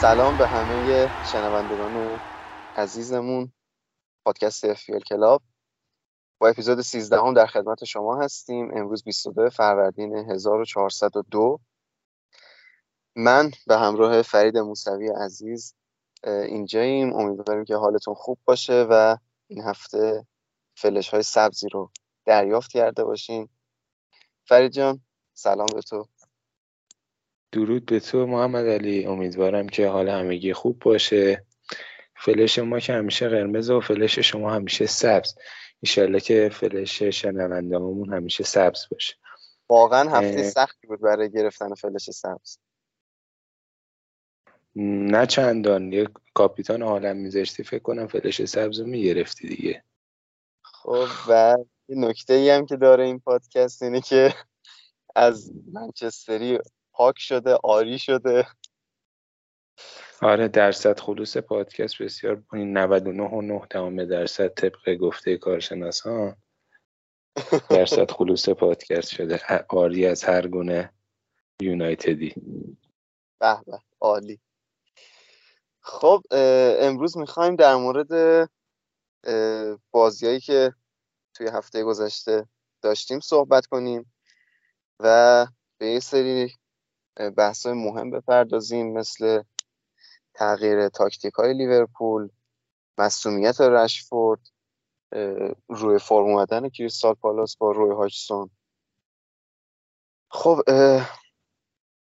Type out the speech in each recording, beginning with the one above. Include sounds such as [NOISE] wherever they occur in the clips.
سلام به همه شنوندگان عزیزمون پادکست افیل کلاب. با اپیزود 13 هم در خدمت شما هستیم. امروز 22 فروردین 1402 من به همراه فرید موسوی عزیز اینجاییم. امیدواریم که حالتون خوب باشه و این هفته فلش های سبزی رو دریافت کرده باشین. فرید جان سلام به تو. درود به تو محمد علی. امیدوارم که حال همگی خوب باشه. فلش ما که همیشه قرمز و فلش شما همیشه سبز. ایشالله که فلش شنوندهامون همیشه سبز باشه. واقعا هفته سختی بود برای گرفتن فلش سبز. نه چندان. یه کاپیتان عالم میذاشتی فکر کنم فلش سبز رو می‌گرفتی دیگه. خب و یه نکته ای هم که داره این پادکست اینه که از منچستری پاک شده آری شده. آره درصد خلوص پادکست بسیار این 99 و 9 دهم درصد طبق گفته کارشناسان درصد خلوص پادکست شده. آری از هر گونه یونایتدی. به به عالی. خب امروز می‌خوایم در مورد بازیایی که توی هفته گذشته داشتیم صحبت کنیم و به یه سری بحث مهم بپردازیم مثل تغییر تاکتیک های لیورپول مسئولیت رشفورد روی فرم اومدن کریستال پالاس با روی هاچسون. خب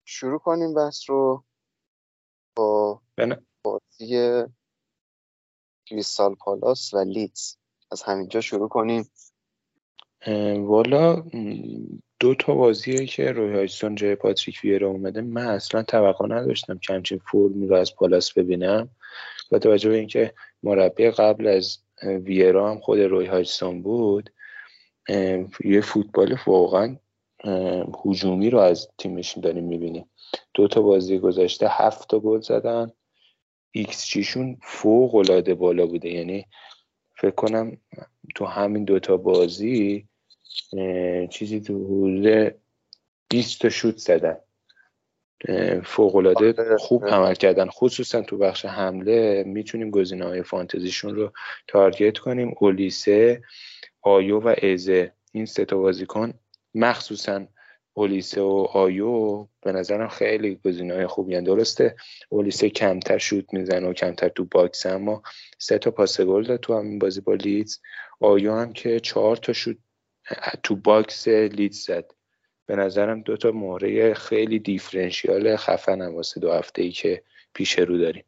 شروع کنیم بحث رو با بازی کریستال پالاس و لیدز. از همینجا شروع کنیم. والا دو تا بازیه که روی هایستون جای پاتریک ویرا اومده. من اصلا توقع نداشتم که همچین فرمی رو از پالاس ببینم. با توجه به اینکه مربی قبل از ویرا هم خود روی هایستون بود یه فوتبال واقعا هجومی رو از تیمشون داریم می‌بینیم. دو تا بازی گذاشته هفت تا گل زدن. ایکس جیشون فوق العاده بالا بوده. یعنی فکر کنم تو همین دوتا بازی چیزی تو حدود 20 تا شوت زدن. فوق العاده آره، خوب آره. عمل کردن. خصوصا تو بخش حمله می‌تونیم گزینه های فانتزیشون رو target کنیم. اولیسه آیو و ازه. این سه تا بازیکن مخصوصا اولیسه و آیو به نظرم خیلی گزینه های خوبی درسته اولیسه کمتر شوت می‌زنه و کمتر تو box اما سه تا پاس گل داد تو همین بازی با لیدز. آیو هم که چهار تا شوت تو box لیدز زد. به نظرم دو تا مهره خیلی differential خفن واسه دو هفته ای که پیش رو داریم.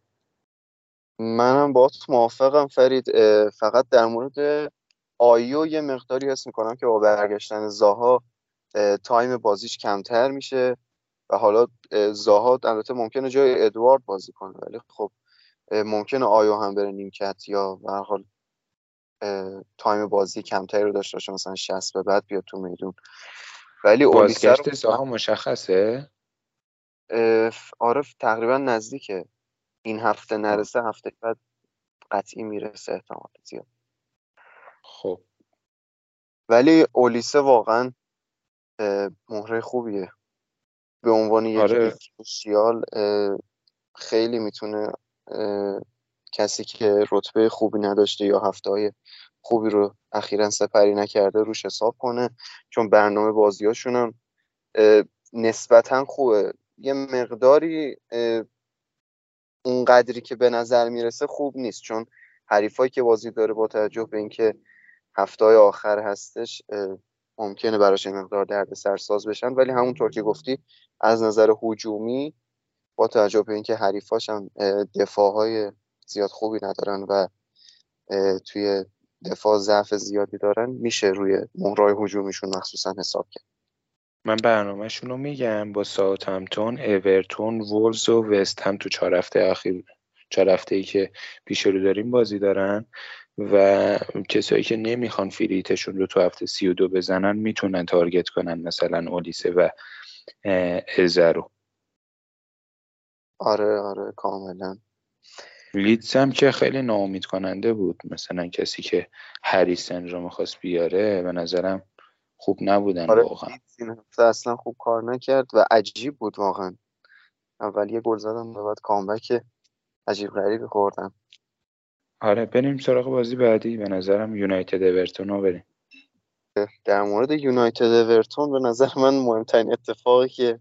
منم با موافقم فرید. فقط در مورد آیو یه مقداری حس می‌کنم که با برگشتن زاها time بازیش کمتر میشه و حالا زاها البته ممکنه جای ادوارد بازی کنه ولی خب ممکنه آیو هم بره نیمکت یا به حال time بازی کمتری رو داشته باشه مثلا 60 به بعد بیاد تو میدون. ولی بازگشت زاها مشخصه؟ آره تقریبا نزدیکه. این هفته نرسه هفته بعد قطعی می‌رسه احتمال زیاد. خب. ولی اولیسه واقعا مهره خوبیه. به عنوان یک آره. خیلی می‌تونه کسی که رتبه خوبی نداشته یا هفته های خوبی رو اخیرا سپری نکرده روش حساب کنه چون برنامه بازیاشون هم نسبتا خوبه. یه مقداری اونقدری که به نظر می‌رسه خوب نیست چون حریفایی که بازی داره با توجه به اینکه هفته های آخر هستش ممکنه براش مقدار درد سرساز بشن. ولی همونطور که گفتی از نظر هجومی با توجه به اینکه حریفاش هم دفاع های زیاد خوبی ندارن و توی دفاع ضعف زیادی دارن میشه روی مهرای هجومیشون مخصوصا حساب کرد. من برنامهشون رو میگم با ساعت همتون اورتون وولز و وست هم تو چهار هفته اخیر چهار هفته ای که پیش رو داریم بازی دارن و کسایی که نمی‌خوان فریتشون رو تو هفته سی و دو بزنن می‌تونن تارگت کنن مثلا اولیسه و ازرو آره آره کاملا. لیدز هم که خیلی ناامید کننده بود. مثلا کسی که هریسن رو می‌خواست بیاره به نظرم خوب نبودن آره واقعا. این هفته اصلا خوب کار نکرد و عجیب بود واقعا. اول یه گل زدم و بعد کامبک عجیب غریبی خوردم آره بریم سراغ بازی بعدی. به نظرم یونایتد اورتون رو بریم. در مورد یونایتد اورتون به نظر من مهمترین اتفاقی که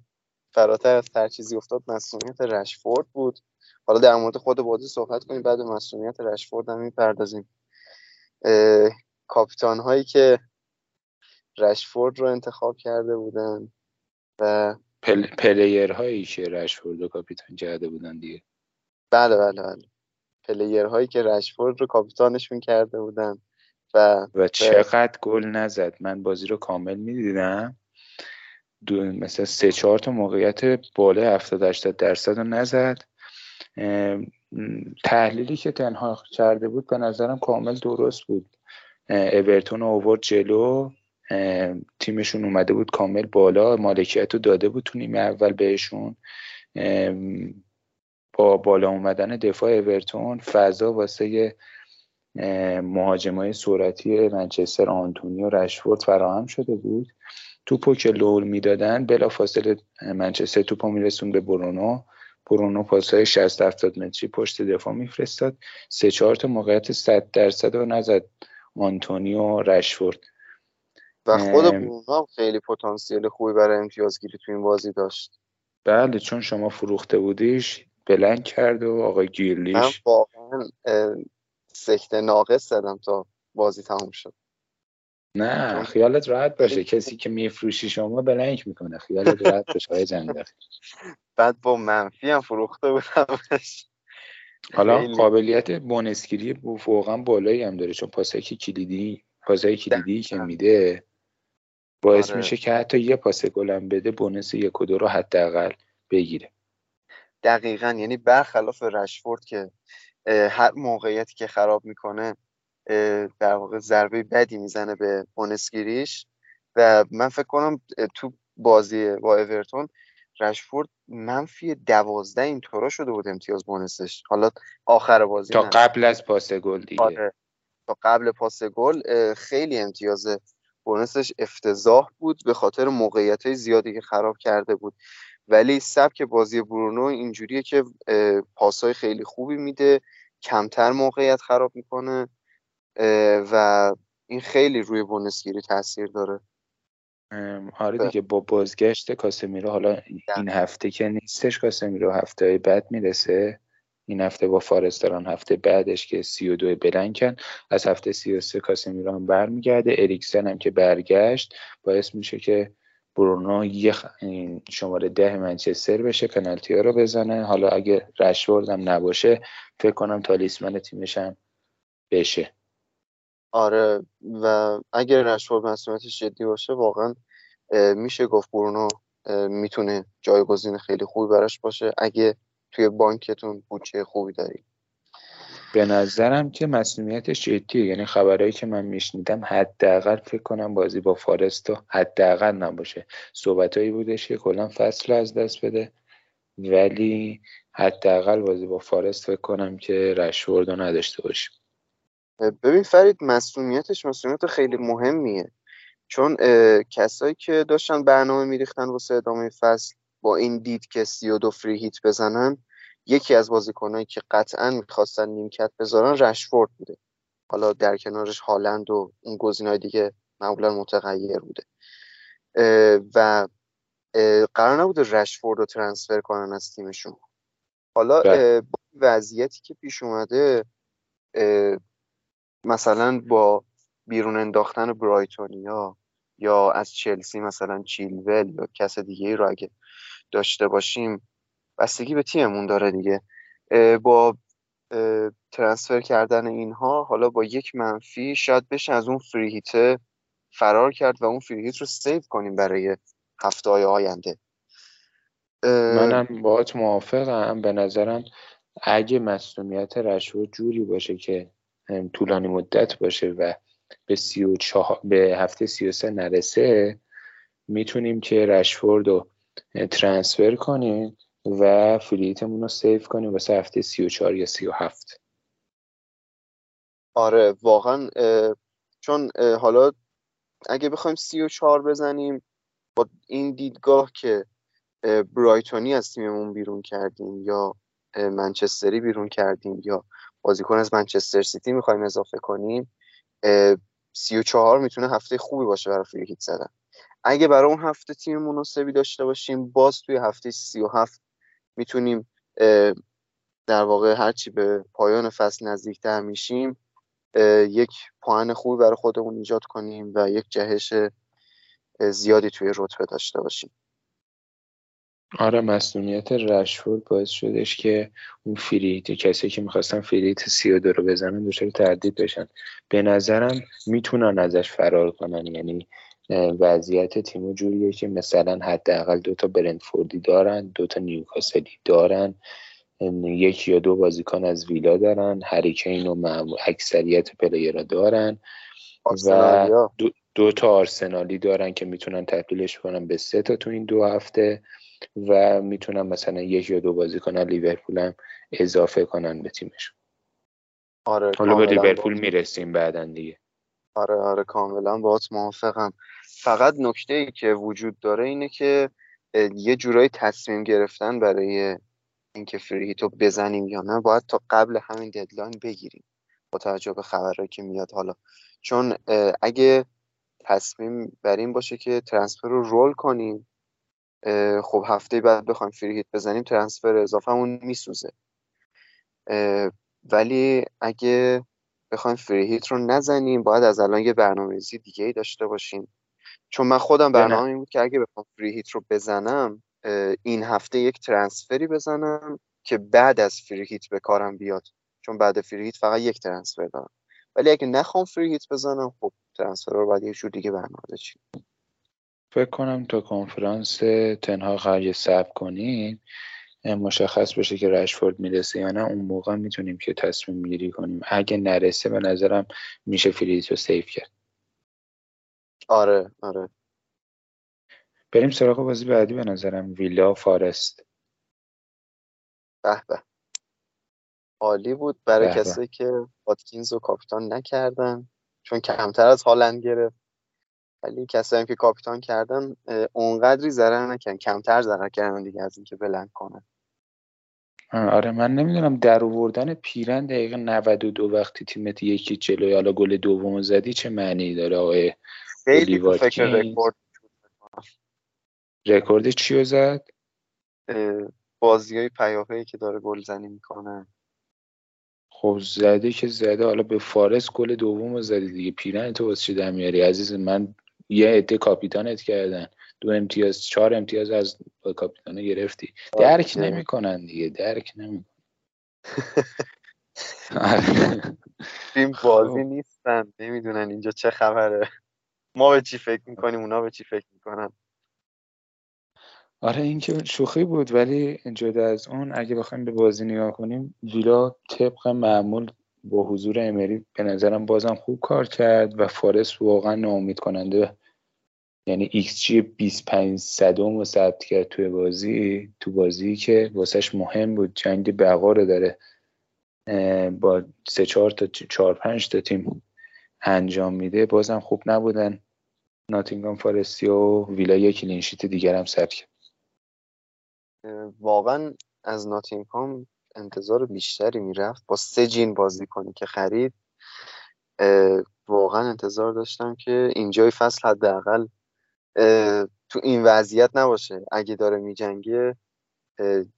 فراتر از هر چیزی افتاد مسئولیت رشفورد بود. حالا در مورد خود بازی صحبت کنیم بعد مصدومیت رشفورد هم می‌پردازیم. کاپیتان هایی که رشفورد رو انتخاب کرده بودن و پل... پلیر هایی که رشفورد رو کاپیتان کرده بودن دیگه. بله بله بله. player هایی که رشفورد رو کاپیتانشون کرده بودن و و چقدر گل نزد. من بازی رو کامل می‌دیدم. دو مثلا سه چهار تا موقعیت بالا 70 80 درصد رو نزد. تحلیلی که تنها کرده بود به نظرم کامل درست بود. اورتون آورد جلو. تیمشون اومده بود کامل بالا. مالکیت رو داده بود تو نیمه اول بهشون. با بالا اومدن دفاع اورتون فضا واسه مهاجمای سرعتی منچستر آنتونیو رشفورد فراهم شده بود. توپو که لول می‌دادن بلا فاصله منچستر توپو میرسون به برونو. برونو پاسهای 60 70 متری پشت دفاع میفرستاد. سه چهار تا موقعیت 100 درصد رو نزد آنتونیو رشفورد. و خود برونو خیلی پتانسیل خوبی برای امتیازگیری تو این بازی داشت. بله چون شما فروخته بودیش بلنگ کرد و آقای گیرلیش من واقعا سکته ناقص زدم تا بازی تموم شد. نه خیالت راحت باشه. کسی که میفروشی شما بلنگ می‌کنه. خیالت راحت باشه های جنگ بعد با منفی هم فروخته بودم. حالا قابلیت بونسگیری واقعا بالایی هم داره چون پاسایی که کلیدی پاسایی کلیدی که میده باعث آره. میشه که حتی یه پاس گلم بده بونس یک و دو رو حداقل بگیره. دقیقا. یعنی برخلاف رشفورد که هر موقعیتی که خراب می‌کنه در واقع ضربه بدی می‌زنه به بونسگیریش و من فکر کنم تو بازی با اورتون رشفورد منفی دوازده این طورا شده بود امتیاز بونسش. حالا آخر بازی تا قبل از پاس گل دیگه. آره. تا قبل پاس گل خیلی امتیاز بونسش افتضاح بود به خاطر موقعیت های زیادی که خراب کرده بود. ولی سبک بازی برونو اینجوریه که پاسای خیلی خوبی میده کمتر موقعیت خراب می‌کنه. و این خیلی روی بونسگیری تاثیر داره. آره دیگه با بازگشت کاسمیرو حالا این هفته که نیستش کاسمیرو هفته بعد می‌رسه. این هفته با فارستران هفته بعدش که سی و دو بلنکن از هفته سی و سه کاسمیرو هم برمیگرده. اریکسن هم که برگشت باعث میشه که برونو یه شماره ده منچستر بشه پنالتی ها رو بزنه. حالا اگه رشورد هم نباشه فکر کنم تالیسمن تیمش هم بشه. آره و اگر رشورد مسئولیتش جدی باشه واقعا میشه گفت برونو می‌تونه جایگزین خیلی خوبی براش باشه. اگه توی بانکتون بودجه خوبی داری به نظرم که مسئولیتش جدیه. یعنی خبرهایی که من میشنیدم حداقل فکر کنم بازی با فارستو حداقل نباشه. صحبتهایی بودش که کلا فصل از دست بده ولی حداقل بازی با فارست فکر کنم که رشوردو نداشته باشیم. ببین فرید مسئولیتش مسئولیت خیلی مهمیه. چون کسایی که داشتن برنامه میریختن واسه ادامه فصل با این دید که سی و دو فری هیت بزنن یکی از بازیکنهایی که قطعا می‌خواستن نیمکت بذارن رشفورد بوده. حالا در کنارش هالند و اون گزینه‌های دیگه معمولا متغیر بوده. و قرار نبوده رشفورد رو ترانسفر کنن از تیمشون. حالا بله. با وضعیتی که پیش اومده مثلا با بیرون انداختن برایتونیا یا از چلسی مثلا چیلول یا کس دیگه ای رو اگه داشته باشیم بستگی به تیممون داره دیگه. با transfer کردن اینها حالا با یک منفی شاید بشه از اون free hit فرار کرد و اون free hit رو save کنیم برای هفته های آینده منم باهات موافقم. به نظرم اگه مصدومیت رشی جوری باشه که طولانی مدت باشه و به, سی و به هفته سی و سه نرسه می‌تونیم که رشفورد رو transfer کنیم و free hit مون رو save کنیم واسه هفته سی و چهار یا سی و هفت. آره واقعا چون حالا اگه بخوایم سی و چهار بزنیم با این دیدگاه که برایتونی از تیممون بیرون کردیم یا منچستری بیرون کردیم یا بازیکن از منچستر سیتی می‌خوایم اضافه کنیم سی و چهار می‌تونه هفته خوبی باشه برای free hit زدن. اگه برای اون هفته تیم مناسبی داشته باشیم باز توی هفته سی و هفت می‌تونیم در واقع هرچی به پایان فصل نزدیکتر میشیم یک پایان خوبی برای خودمون ایجاد کنیم و یک جهش زیادی توی رتبه داشته باشیم. آره مسئولیت رشفورد باعث شدش که اون فریت کسی که می‌خواستن فریت سی و دو رو بزنن دچار تردید بشن. به نظرم می‌تونن ازش فرار کنن. یعنی وضعیت تیم جوریه که مثلا حداقل دو تا برنتفوردی دارن دو تا نیوکاسلی دارن یک یا دو بازیکن از ویلا دارن هریکین و اکثریت پلیرها دارن و دو, دو تا آرسنالی دارن که می‌تونن تبدیلش کنن به سه تا تو این دو هفته. و می‌تونن مثلا یک یا دو بازیکن لیورپول هم اضافه کنن به تیمشون آره حالا به لیورپول می‌رسیم بعدا دیگه. آره آره کاملا باهات موافقم. فقط نکته ای که وجود داره اینه که یه جورایی تصمیم گرفتن برای اینکه فری هیتو بزنیم یا نه باید تا قبل همین ددلاین بگیریم با توجه به خبرهایی که میاد حالا. چون اگه تصمیم بر این باشه که ترنسفر رو رول کنیم خب هفته بعد بخوایم فری هیت بزنیم ترنسفر اضافهمون میسوزه. ولی اگه بخوایم فری هیت رو نزنیم باید از الان یه برنامه‌ریزی دیگه ای داشته باشیم. چون من خودم برنامه این بود که اگه بخوام فری هیت رو بزنم این هفته یک ترنسفری بزنم که بعد از فری هیت به کارم بیاد. چون بعد فری هیت فقط یک ترنسفر دارم. ولی اگه نخوام فری هیت بزنم خب ترنسفر رو باید یه جور دیگه برنامه بچینم. فکر کنم تا کنفرانس تنها قرار سب کنیم مشخص بشه که رشفورد می‌رسه یا نه. اون موقع می‌تونیم که تصمیم گیری کنیم. اگه نرسه به نظرم میشه فریز رو سیف کرد. آره آره. بریم سراغ بازی بعدی به نظرم. ویلا فارست. به به. عالی بود برای کسی که واتکینز رو کاپیتان نکردن. چون کمتر از هالند گرفت. ولی کسایی که کاپیتان کردن اونقدری ضرر نکردن کمتر ضرر کردن دیگه از اینکه blank کنن. آره من نمی‌دونم در آوردن پیرن دقیقه 92 وقتی تیمت یکی جلوی حالا گل دوم زدی چه معنی داره؟ آقای خیلی فکر رکورد رکورد چی رو زد؟ بازی های پیاپی که داره گلزنی می‌کنه. خب زده که زده حالا به فارس گل دوم رو زدی دیگه. پیرن تو واسه چی میاری عزیز؟ من یه عده کاپیتانت کردن. دو امتیاز چهار امتیاز از کاپیتانه گرفتی. درک نمی‌کنن دیگه درک نمی‌کنن. [LAUGHS] این بازی خب. نیستن نمی‌دونن اینجا چه خبره. ما به چی فکر می‌کنیم اونا به چی فکر می‌کنن؟ آره این که شوخی بود ولی جدا از اون اگه بخوایم به بازی نگاه کنیم ویلا طبق معمول با حضور امری به نظرم بازم خوب کار کرد و فارست واقعا ناامید کننده یعنی ایکس جی 25 صدم رو ثبت کرد توی بازی تو بازی که واسهش مهم بود جنگ بقا رو داره با سه چهار تا چهار پنج تا تیم انجام میده. بازم خوب نبودن. ناتینگام فارستی و ویلا یک clean sheet دیگر هم ثبت کرد. واقعا از ناتینگام انتظار بیشتری می‌رفت. با سه جین بازی کنی که خرید واقعا انتظار داشتم که اینجای فصل حداقل تو این وضعیت نباشه. اگه داره میجنگه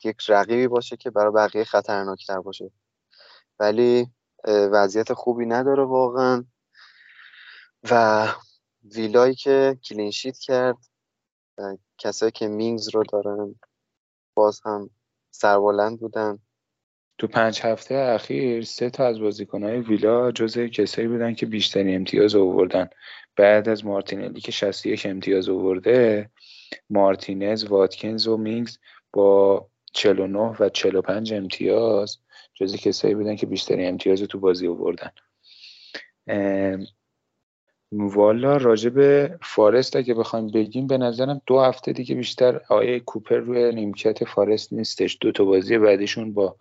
یک رقیبی باشه که برای بقیه خطرناکتر باشه. ولی وضعیت خوبی نداره واقعا. و ویلایی که کلینشیت کرد کسایی که مینگز رو دارن باز هم سربلند بودن. تو پنج هفته اخیر سه تا از بازیکنهای ویلا جزء کسایی بودن که بیشترین امتیاز آوردن. بعد از مارتینلی که 61 امتیاز آورده مارتینز واتکینز و مینگز با 49 و 45 امتیاز جزء کسایی بودن که بیشترین امتیاز تو بازی آوردن. والا راجع به فارست اگه بخوایم بگیم به نظرم دو هفته دیگه بیشتر آیه کوپر روی نیمکت فارست نیستش. دو تا بازی بعدیشون با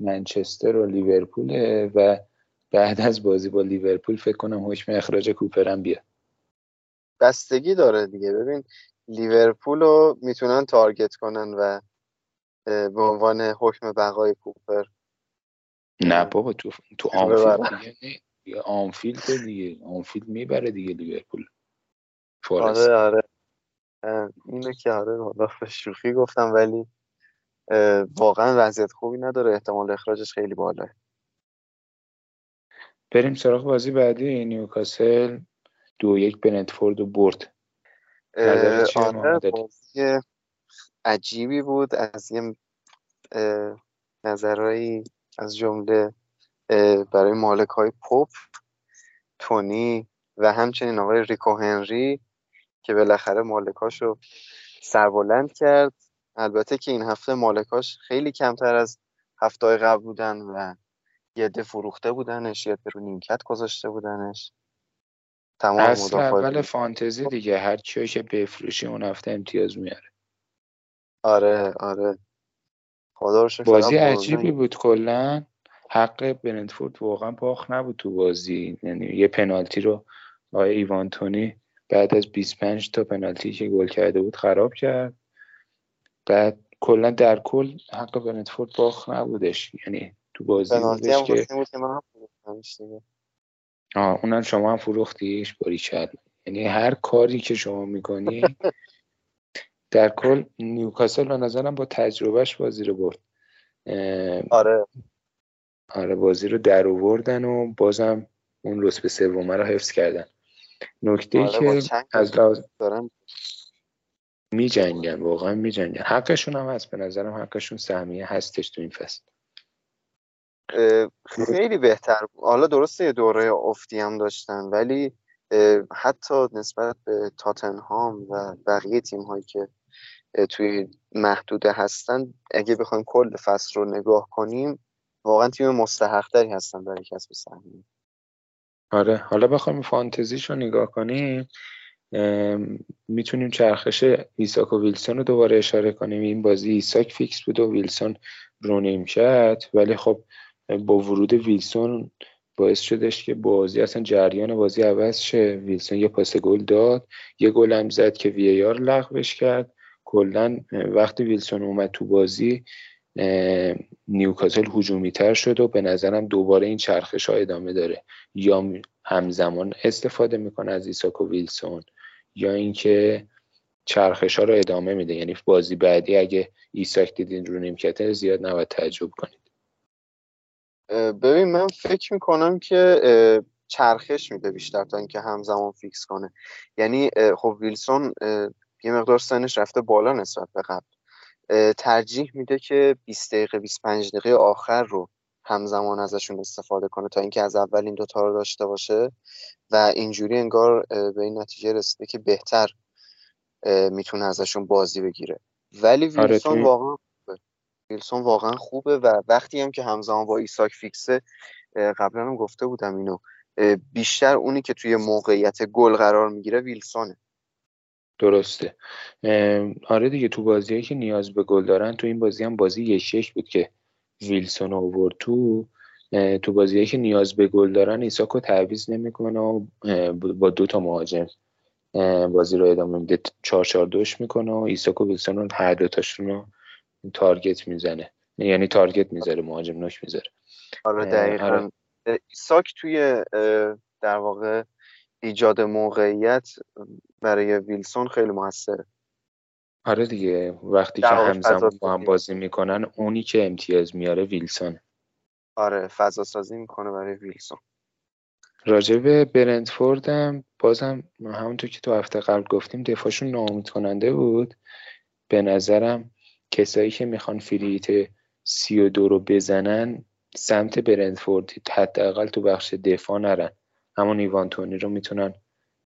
منچستر و لیورپوله و بعد از بازی با لیورپول فکر کنم حکم اخراج کوپر هم بیاد. بستگی داره دیگه. ببین لیورپول رو می‌تونن تارگت کنن و به عنوان حکم بقای کوپر. نه بابا تو تو آنفیلد دیگه آنفیلد دیگه. آنفیلد می‌بره دیگه لیورپول. آره آره. اینو که آره والا شوخی گفتم ولی واقعا وضعیت خوبی نداره. احتمال اخراجش خیلی بالاه بریم سراغ بازی بعدی. نیوکاسل دو یک برنتفورد و برد. آره بازی عجیبی بود. از یه نظرهایی از جمله برای مالک های پاپ تونی و همچنین آقای ریکو هنری که بالاخره مالکاشو سربلند کرد. البته که این هفته مالکاش خیلی کمتر از هفته قبل بودن و یه ده فروخته بودنش یه رو نیمکت گذاشته بودنش. تمام اصل اول فانتزی دیگه هر کیو که بفروشی اون هفته امتیاز میاره. آره آره. خدا بازی عجیبی بود کلا. حق برنتفورد واقعا باخ نبود تو بازی. یعنی یه پنالتی رو آقای ایوانتونی بعد از 25 تا پنالتی که گل کرده بود خراب کرد. بعد کلا در کل حق برنتفورد باخ نبودش. یعنی تو بازی بودش که آه اونم شما هم فروختیش باری کرد یعنی هر کاری که شما می‌کنی [LAUGHS] در کل نیوکاسل به نظرم با تجربهش بازی رو برد. آره. آره بازی رو در آوردن و بازم اون رتبه سومه رو حفظ کردن. نکته آره که از لحاظ می جنگن واقعا می جنگن حقشون هم هست به نظرم حقشون سهمیه هستش تو این فصل. خیلی بهتر حالا درسته یه دوره افتی هم داشتن ولی حتی نسبت به تاتنهام و بقیه تیم هایی که توی محدوده هستن اگه بخوایم کل فصل رو نگاه کنیم واقعا تیم مستحقتری هستن برای کسب سهمیه. آره. حالا بخوایم فانتزیش رو نگاه کنیم. می‌تونیم چرخش ایساک و ویلسون رو دوباره اشاره کنیم. این بازی ایساک فیکس بود و ویلسون رونیم کرد. ولی خب با ورود ویلسون باعث شدش که بازی اصلا جریان بازی عوض شه. ویلسون یه پاس گل داد. یه گل هم زد که VAR لغوش کرد. کلا وقتی ویلسون اومد تو بازی نیوکاسل هجومی تر شد و به نظرم دوباره این چرخش ها ادامه داره. یا همزمان استفاده می‌کنه از ایساک و ویلسون. یا اینکه چرخش ها رو ادامه میده. یعنی بازی بعدی اگه ایساک دیدین رو نیمکته زیاد نباید تعجب کنید. ببین من فکر می‌کنم که چرخش میده بیشتر تا اینکه همزمان فیکس کنه. یعنی خب ویلسون یه مقدار سنش رفته بالا نسبت به قبل. ترجیح میده که 20 دقیقه 25 دقیقه آخر رو همزمان ازشون استفاده کنه تا اینکه از اول این دوتا رو داشته باشه. و اینجوری انگار به این نتیجه رسیده که بهتر می‌تونه ازشون بازی بگیره. ولی آره، ویلسون واقعا خوبه. ویلسون واقعا خوبه و وقتی هم که همزمان با ایساک فیکسه قبلا هم گفته بودم اینو بیشتر اونی که توی موقعیت گل قرار می‌گیره ویلسونه. درسته. آره دیگه تو بازیهایی که نیاز به گل دارن تو این بازی هم بازی یک یک بود که ویلسون آورد تو تو بازیهایی که نیاز به گل دارن ایساکو تعویض نمی‌کنه و با دو تا مهاجم بازی رو ادامه میده. چهار چهار دوش می‌کنه و ایساکو ویلسون رو هر دوتاشون رو target می‌زنه. یعنی target می‌ذاره مهاجم نوک می‌ذاره. آره دقیقا. آره. ایساک توی در واقع ایجاد موقعیت برای ویلسون خیلی موثره. آره دیگه وقتی که همزمان با هم بازی می‌کنن اونی که امتیاز میاره ویلسون. آره فضا سازی می‌کنه برای ویلسون. راجب برندفورد هم بازم همونطور که تو هفته قبل گفتیم دفاعشون ناامید کننده بود. به نظرم کسایی که می‌خوان فریت سی و دو رو بزنن سمت برندفورد حداقل تو بخش دفاع نرن. همون ایوانتونی رو می‌تونن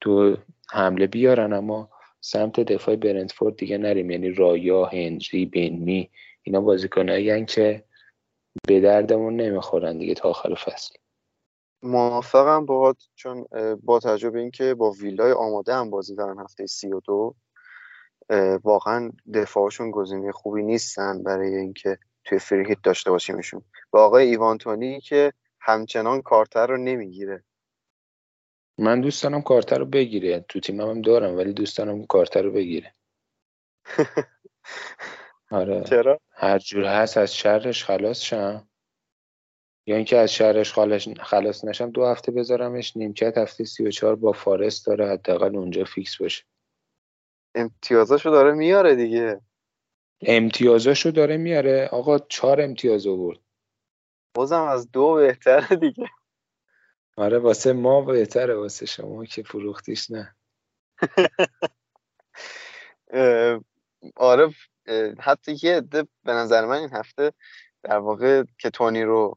تو حمله بیارن اما سمت دفاع برندفورد دیگه نریم. یعنی رایا هنری بنمی اینا بازیکنایی که به دردمون نمی‌خورن دیگه تا آخر فصل. موافقم با چون با تجربه اینکه با ویلای آماده هم بازی دارن هفته سی و دو واقعا دفاعشون گزینه خوبی نیستن برای اینکه توی فری داشته باشیمشون. و آقای ایوانتونی که همچنان کارتر رو نمی‌گیره. من دوست دارم کارتر رو بگیره. تو تیمم هم دارم ولی دوست دارم کارتر رو بگیره. [LAUGHS] آره. چرا؟ هر جور هست از شرش خلاص شم. یا اینکه از شرش خلاص نشم دو هفته بذارمش. نیمکت هفته سی و چهار با فارست داره حداقل اونجا فیکس باشه. امتیازاشو داره میاره دیگه. امتیازاشو داره میاره. آقا چهار امتیاز آورد. بازم از دو بهتره دیگه. آره واسه ما بهتره واسه شما که فروختیش نه. [LAUGHS] آره حتی یه عده به نظر من این هفته در واقع که تونی رو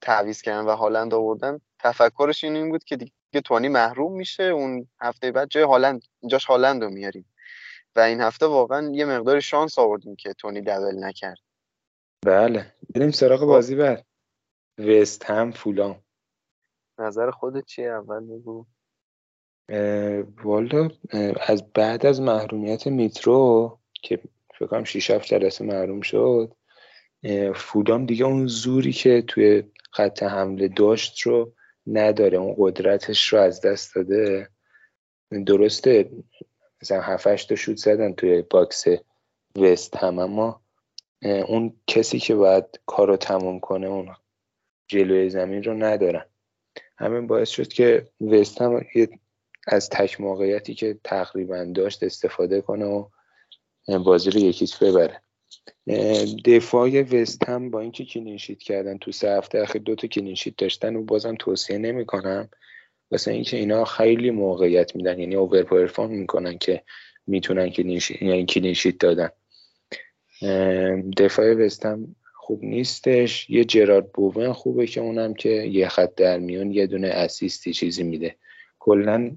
تعویز کردن و هالند آوردن تفکرش این, این بود که دیگه تونی محروم میشه. اون هفته بعد جای هالند جاش هالند رو میاریم. و این هفته واقعا یه مقدار شانس آوردیم که تونی دبل نکرد. بله. بریم سراغ خب. بازی بعد وست هم فولام. نظر خودت چیه؟ اول بگو. والا از بعد از محرومیت میترو که فکر کنم 6 7 جلسه محروم شد فولهام دیگه اون زوری که توی خط حمله داشت رو نداره اون قدرتش رو از دست داده. درسته مثلا 7 تا شوت زدن توی box وست هم اما اون کسی که باید کار رو تموم کنه اون جلوی زمین رو ندارن. همین باعث شد که وست هم از تک موقعیتی که تقریبا داشت استفاده کنه و بازی رو یک هیچ ببره. دفاع وست هم با اینکه clean sheet کردن تو سه هفته اخیر دو تا clean sheet داشتن و بازم توصیه نمی‌کنم. واسه اینکه اینا خیلی موقعیت میدن یعنی over perform می‌کنن که می‌تونن clean sheet یعنی clean sheet دادن. دفاع وست هم خوب نیستش. یه جرارد بوون خوبه که اونم که یه خط در میون یه دونه اسیستی چیزی میده. کلا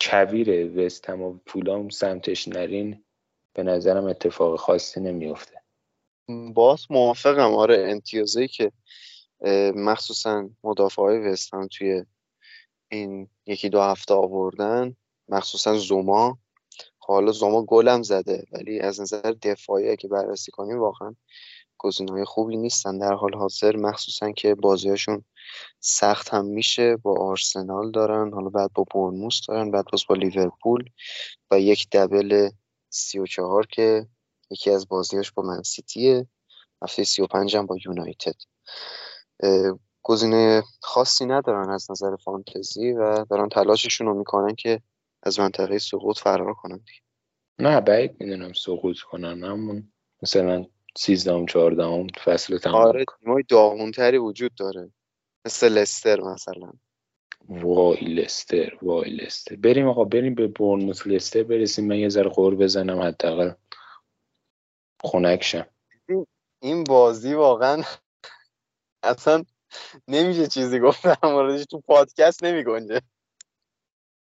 کویر وست هم و فولام سمتش نرین. به نظرم اتفاق خاصی نمیفته باز موافقم. آره امتیازی که مخصوصا مدافع های وستن توی این یکی دو هفته آوردن مخصوصا زوما. خب حالا زوما گلم زده ولی از نظر دفاعی که بررسی کنیم واقعا های خوبی نیستن. در حال حاضر مخصوصا که بازیاشون سخت هم میشه با آرسنال دارن حالا بعد با برنموس دارن بعد باز با لیورپول و یک دبل سی و چهار که یکی از بازیاش با منسیتیه هفته سی و پنج هم با یونایتد. گزینه خاصی ندارن از نظر فانتزی و دارن تلاششون رو می‌کنن که از منطقه سقوط فرار کنن نه بعید می‌دونم سقوط کنن همون مثلا سیزدهم چهاردهم فصل تمام آره تیمای داغونتری وجود داره. مثل لستر مثلا. وای لستر وای لستر. بریم آقا بریم به برنموث لستر برسیم. من یه ذره قور بزنم حداقل خنک شم. این بازی واقعا [LAUGHS] اصلا نمیشه چیزی گفت در موردش. تو پادکست نمی گنجه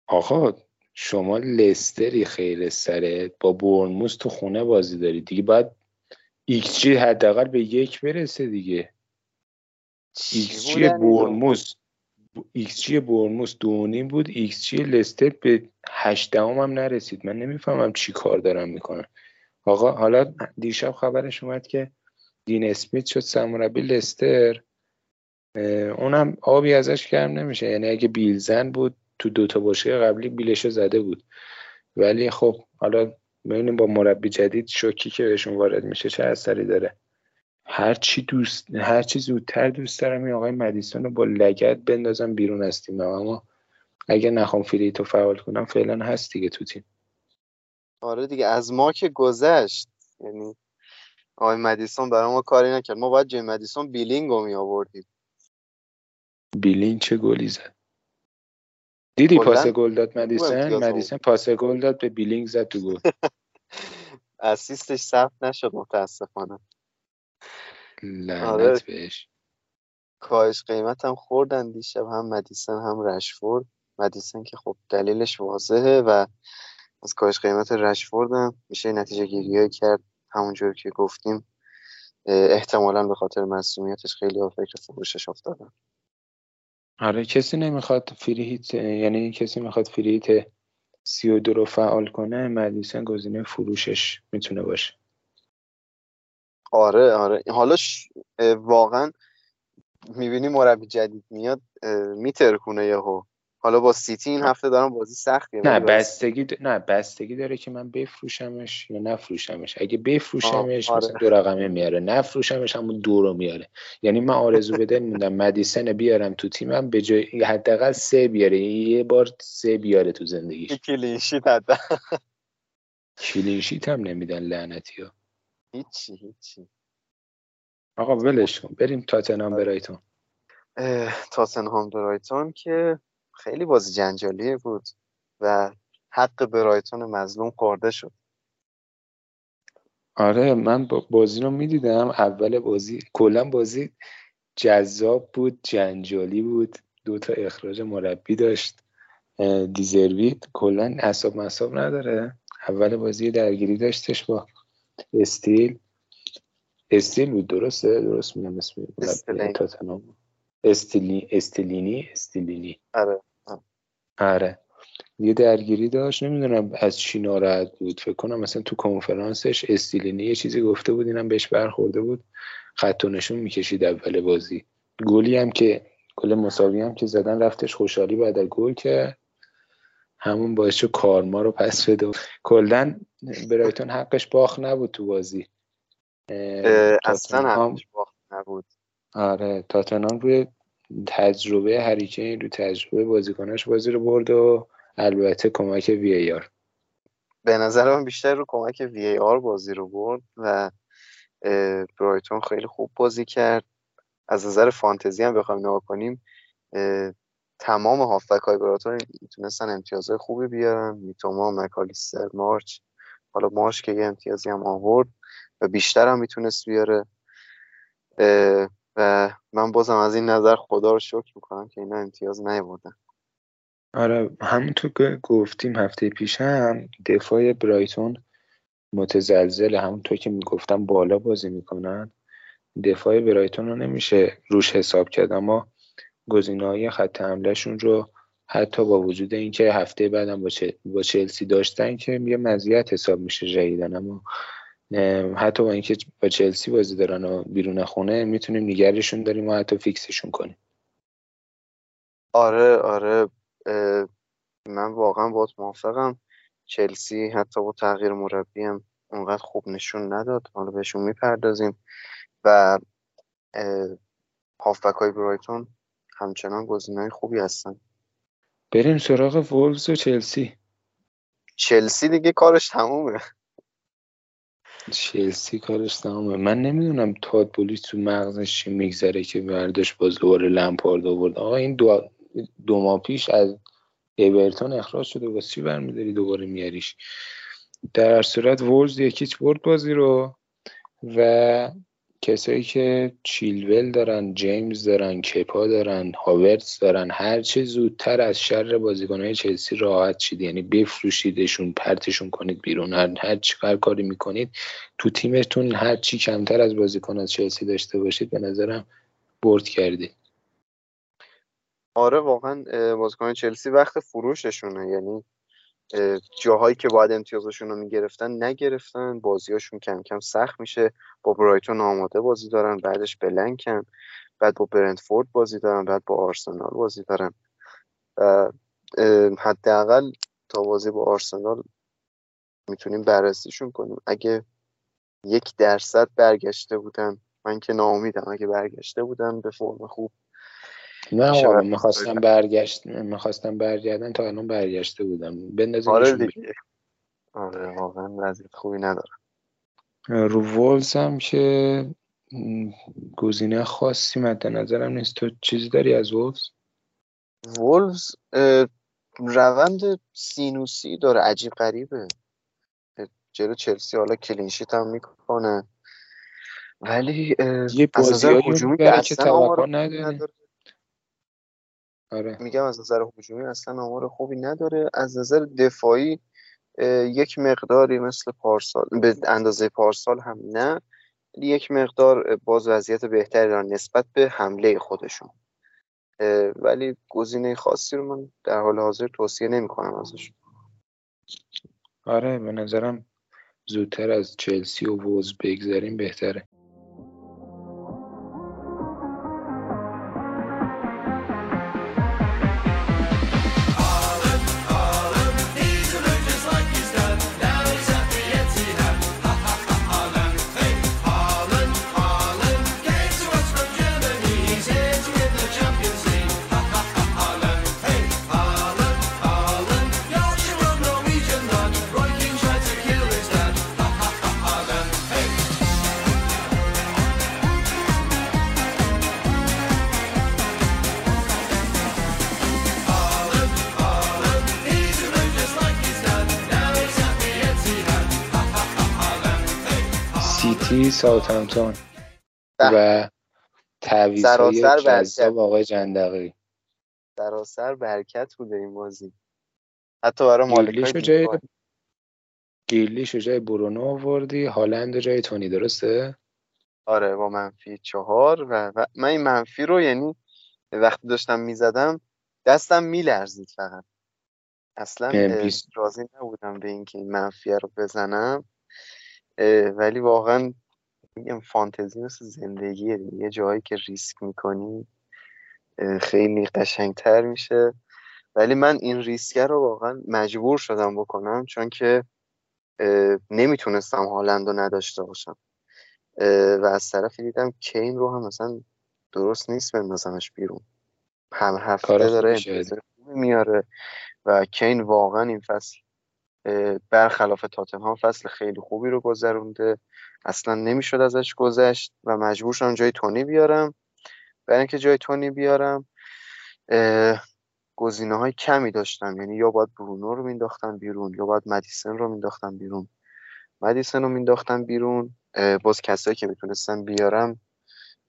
آقا شما لستری خیر سره با برنموس تو خونه بازی داری. دیگه باید ایکس جی حداقل به یک برسه دیگه. ایکس جی برنموس ایکس جی برنموس دو نیم بود. ایکس جی لستر به هشتم هم نرسید. من نمی‌فهمم چی کار دارم می‌کنن. آقا حالا دیشب خبرش اومد که دین اسمیت شد سرمربی لستر. اونم آبی ازش کم نمیشه. یعنی اگه بیلزن بود تو دوتا باشه قبلی بیلشو زده بود. ولی خب حالا ببینیم با مربی جدید شوکی که بهشون وارد میشه چه اثری داره. هر چی دوست هر چی زودتر دوست دارم این آقای مدیسون رو با لگت بندازم بیرون از تیم اما اگه نخوام فریتو فعال کنم فعلا هست دیگه تو تیم. آره دیگه از ما که گذشت. یعنی آقای مدیسون برای ما کاری نکرد. ما باید جای مدیسون بیلینگ رو می آوردیم بیلینگ چه گلی زد؟ دیدی پاس گل داد مدیسن؟ مدیسن پاس گل داد به بیلینگ زد تو گل. [LAUGHS] assist ش ثبت نشد متاسفانه. لعنت آره. بهش. کاهش قیمت هم خوردن دیشب هم مدیسن هم رشفورد. مدیسن که خب دلیلش واضحه و از کاهش قیمت رشفورد هم میشه نتیجه گیری کرد. همونجور که گفتیم احتمالا به خاطر مسئولیتش خیلی ها فکر فروشش افتادن آره کسی نمی‌خواد فریهیت یعنی کسی می‌خواد فریهیت سی و دو رو فعال کنه مدیسن گزینه فروشش می‌تونه باشه. آره آره. حالا واقعا می‌بینی مربی جدید میاد میترکونه یهو. حالا با سیتی این هفته دارم بازی سختیه نه بستگی د... نه بستگی داره که من بفروشمش یا نفروشمش. اگه بفروشمش آره. مثلا دو رقمه میاره. نفروشمش همون دو رو میاره. یعنی من آرزو بده موندم مدیسن بیارم تو تیمم به جای حداقل سه بیاره. یه بار سه بیاره تو زندگیش. clean sheet حتی clean sheet هم نمیدن لعنتی ها. هیچی هیچی. آقا ولش کن. بریم تاتنهام برایتون تاتنهام برایتون که خیلی بازی جنجالی بود و حق برایتون مظلوم خورده شد. آره من بازی رو می‌دیدم. اول بازی کلا بازی جذاب بود جنجالی بود. دو تا اخراج مربی داشت دیزروی کلا اصاب مصاب نداره. اول بازی درگیری داشتش با استیل. استیل بود درسته؟ درست میگم اسم استیلینی. استیلینی؟ استیلینی. آره. آره. یه درگیری داشت نمی‌دونم از چی ناراحت بود. فکر کنم مثلا تو کنفرانسش استیلینی یه چیزی گفته بود اینم بهش برخورده بود. خط و نشون می‌کشید اول بازی. گلی هم که گل مساوی هم که زدن رفتش خوشحالی بعد از گل که همون باعث شد کارما رو پس بده. کلا برایتون حقش باخ نبود تو بازی. اصلا حقش باخت نبود. آره تاتنهام روی تجربه هریکین رو تجربه بازیکناش بازی رو برد و البته کمک وی ای آر. به نظر من بیشتر رو کمک وی ای آر بازی رو برد و برایتون خیلی خوب بازی کرد. از نظر فانتزی هم بخوایم نگاه کنیم تمام هافبک های برایتون می‌تونستن امتیازهای خوبی بیارن. میتوما مکالیستر مارچ. حالا مارچ که یه امتیازی هم آورد و بیشتر هم می‌تونست بیاره. و من بازم از این نظر خدا رو شکر می‌کنم که اینا امتیاز نیاوردن. آره همونطور که گفتیم هفته پیش هم دفاع برایتون متزلزل همونطور که می‌گفتم بالا بازی می‌کنن دفاع برایتون رو نمیشه روش حساب کرد. اما گزینه های خط حملهشون رو حتی با وجود اینکه هفته بعدم با, با چلسی داشتن که یه مزیت حساب میشه جدیدن اما حتی با اینکه با چلسی بازی دارن و بیرون خونه می‌تونیم نگرشون داریم و حتی فیکسشون کنیم. آره آره. من واقعا باید موافقم. چلسی حتی با تغییر مربی هم اونقدر خوب نشون نداد. حالا بهشون می‌پردازیم. و هافبک های برایتون همچنان گزینه خوبی هستن. بریم سراغ وولفز و چلسی. چلسی دیگه کارش تمومه. چلسی کارش تمامه من نمی‌دونم تاد بولیس تو مغزش چی میگذره که برداشت باز دوباره لمپارد آورد. آقا این دو, دو ماه پیش از ایورتون اخراج شده. واسه چی برمیداری دوباره میاریش در صورت وولز یکیچ برد بازی رو و کسایی که چیلول دارن جیمز دارن کپا دارن هاورتس دارن هر چه زودتر از شر بازیکنهای چلسی راحت شید. یعنی بفروشیدشون پرتشون کنید بیرون. هر, هر چی کاری می‌کنید تو تیمتون هر چی کمتر از بازیکن از چلسی داشته باشید به نظرم برد کردید. آره واقعا بازیکن چلسی وقت فروششونه. یعنی جاهایی که باید امتیازشون رو می‌گرفتن نگرفتن. بازیاشون کم کم سخت میشه. با برایتون آماده بازی دارن بعدش بلنکن بعد با برنتفورد بازی دارن بعد با آرسنال بازی دارن. حداقل تا بازی با آرسنال می‌تونیم بررسیشون کنیم. اگه یک درصد برگشته بودن من که ناامیدم اگه برگشته بودن به فرم خوب نه آقا می‌خواستم برگشت می‌خواستم برگردن تا الان برگشته بودم. بندازیم آره دیگه. آره واقعا وضعیت خوبی ندارم رو وولز هم که گزینه خاصی مد نظرم نیست. تو چیزی داری از وولز؟ وولز روند سینوسی داره. عجیب غریبه. جلو چلسی حالا کلینشیت هم می‌کنه. ولی یه از نظر هجومی که توقع نداره. آره. میگم از نظر هجومی اصلا آمار خوبی نداره. از نظر دفاعی یک مقداری مثل پارسال به اندازه پارسال هم نه یک مقدار باز وضعیت بهتری دارن نسبت به حمله خودشون. ولی گزینه خاصی رو من در حال حاضر توصیه نمی کنم ازش. آره به نظرم زودتر از چلسی و ووز بگذاریم بهتره. ساوثهمپتون و تعویض جذاب آقای جندقی. سراسر برکت بوده این بازی. حتی برای مالکای جای گیلیشو جای برونو آوردی هالند جای تونی درسته؟ آره با منفی چهار و, و من این منفی رو یعنی وقتی داشتم می‌زدم دستم میلرزید فقط. اصلا راضی نبودم به اینکه این منفی رو بزنم. ولی واقعا میگم فانتزی مثل زندگیه یه جایی که ریسک می‌کنی خیلی قشنگتر میشه. ولی من این ریسکه رو واقعا مجبور شدم بکنم چون که نمی‌تونستم هالند رو نداشته باشم. و از طرفی دیدم کین رو هم مثلا درست نیست بندازمش بیرون. هم هفته داره میاره و کین واقعا این فصل برخلاف تاتنهام فصل خیلی خوبی رو گذرونده. اصلا نمی‌شد ازش گذشت و مجبور شدم جای تونی بیارم. برای اینکه جای تونی بیارم گزینه های کمی داشتم. یعنی یا باید برونو رو مینداختم بیرون یا باید مدیسن رو مینداختم بیرون. مدیسن رو مینداختم بیرون. باز کسایی که می‌تونستم بیارم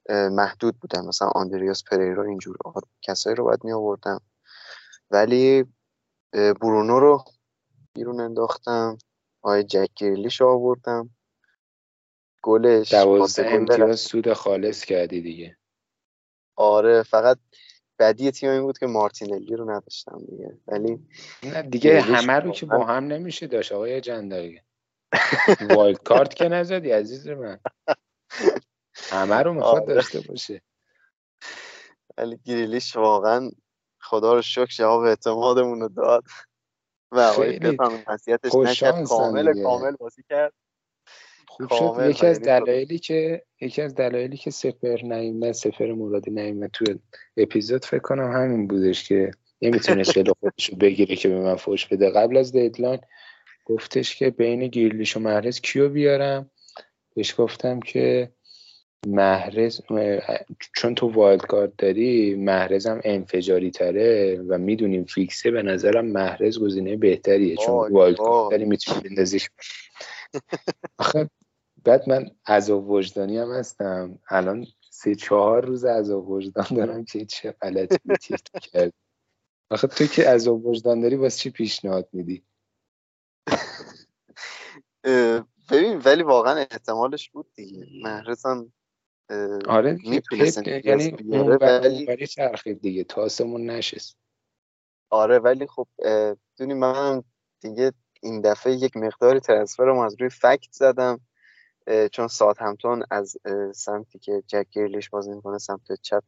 محدود بودن. مثلا آندریاس پریرا اینجور. کسایی رو باید می آوردم ولی برونو رو بیرون انداختم. آقای جک گریلیش آوردم. گلش. دوازده امتیاز سود خالص کردی دیگه. آره فقط بدی تیم این بود که مارتینلی رو نداشتم دیگه. ولی نه دیگه همه رو که با هم نمیشه داشت آقای جندایی وایلد کارت که نزدی عزیز من. همه رو می‌خواد آره. داشته باشه. ولی گریلیش واقعا خدا رو شکر جواب اعتمادمون رو داد. و آقای پتان نکرد. کامل کامل بازی کرد. خوب یکی از دلایلی که یکی از دلایلی که سفر نایمه سفر مرادی نایمه تو اپیزود فکر کنم همین بودش که نمی‌تونه جلو خودش رو بگیره که به من فوش بده. قبل از دیدلاین گفتش که بین گیرلیش و محرز کیو بیارم. بهش گفتم که محرز چون تو wild card داری محرزم انفجاری تره و می‌دونیم فیکسه به نظرم محرز گزینه بهتریه چون wild card داری می‌تونی بندازیش. آخه بعد من عذاب وجدانی هم هستم. الان سه چهار روز عذاب وجدان دارم که چه غلطی کرد. آخه تو که عذاب وجدان داری واسه چی پیشنهاد میدی؟ ببین ولی واقعا احتمالش بود دیگه. محرز آره یعنی اون ولی چرخید دیگه تاسمون نشست. آره ولی خب دونی من دیگه این دفعه یک مقداری ترنسفرم از روی فکت زدم چون ساعت همتون از سمتی که جک گیرلیش بازی می‌کنه سمت چپ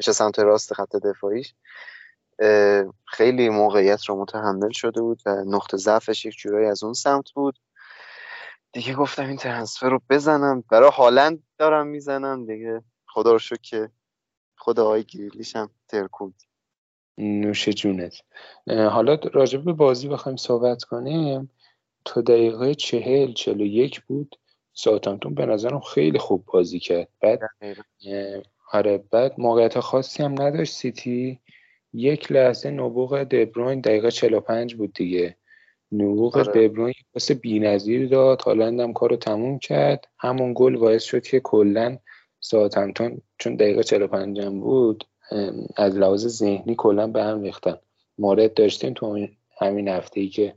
میشه سمت راست خط دفاعیش خیلی موقعیت رو متحمل شده بود و نقطه ضعفش یک جورایی از اون سمت بود. دیگه گفتم این transfer رو بزنم. برای هالند دارم می‌زنم دیگه. خدا رو شکر که خود آقای گریلیش هم ترکوند. نوش جونت. حالا راجب به بازی بخوایم صحبت کنیم. تا دقیقه چهل چهل و یک بود. ساوثهامپتون به نظرم خیلی خوب بازی کرد. بعد آره بعد موقعیت خاصی هم نداشت. سیتی یک لحظه نبوغ دبروین. دقیقه 45 بود دیگه. نبوغ آره. دبروین واسه بی‌نظیر داد. هالند هم کارو تموم کرد. همون گل باعث شد که کلا ساوثهامپتون چون دقیقه 45 هم بود از لحاظ ذهنی کلا به هم ریختن. مورد داشتیم تو همین هفته ای که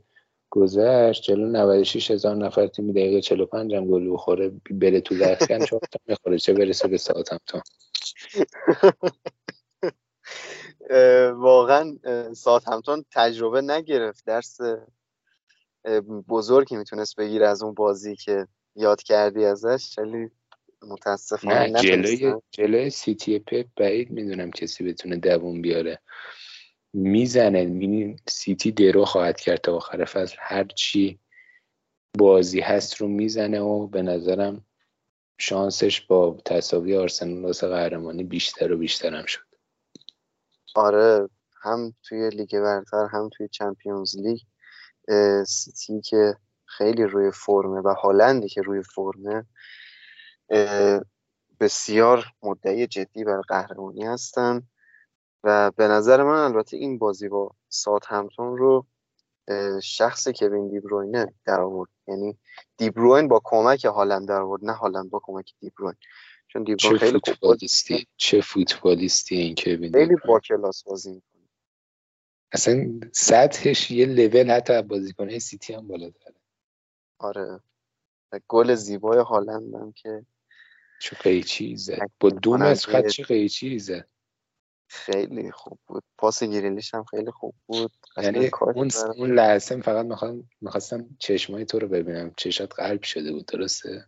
گذشت. جلو 96 هزار نفر تیم دقیقه 45 هم گل بخوره بره تو لخکن چهار تا می‌خوره چه برسه به ساعتمتون واقعا ساعت همتون تجربه نگرفت. درس بزرگی می‌تونست بگیره از اون بازی که یاد کردی ازش ولی متاسفانه نه جلوی جلوی سیتی پپ بعید می‌دونم کسی بتونه دووم بیاره. می‌زنه می‌بینیم سیتی درو خواهد کرد تا آخر فصل. هر چی بازی هست رو می‌زنه و به نظرم شانسش با تصاوی آرسنال واسه قهرمانی بیشتر و بیشتر هم شد. آره هم توی لیگ برتر هم توی Champions League. سیتی که خیلی روی فرمه و هالندی که روی فرمه بسیار مدعی جدی بر قهرمانی هستن و به نظر من البته این بازی با ساوثهمپتون رو شخص کوین دیبروینه در آورد. یعنی دیبروین با کمک هالند در آورد نه هالند با کمک دیبروین چون دیبروین خیلی فوتبالیستی چه فوتبالیستی این کوین خیلی با کلاس بازی اصلا سطحش یه لول حتی بازیکنه سیتی هم بالا داره آره. گل زیبای هالند هم که چه قیچی زد. با دو متر خط چه قیچی زد. خیلی خوب بود. پاس گیریلیش هم خیلی خوب بود. یعنی اون, اون لحظه فقط می‌خواستم چشمای تو رو ببینم. چشات قلب شده بود درسته؟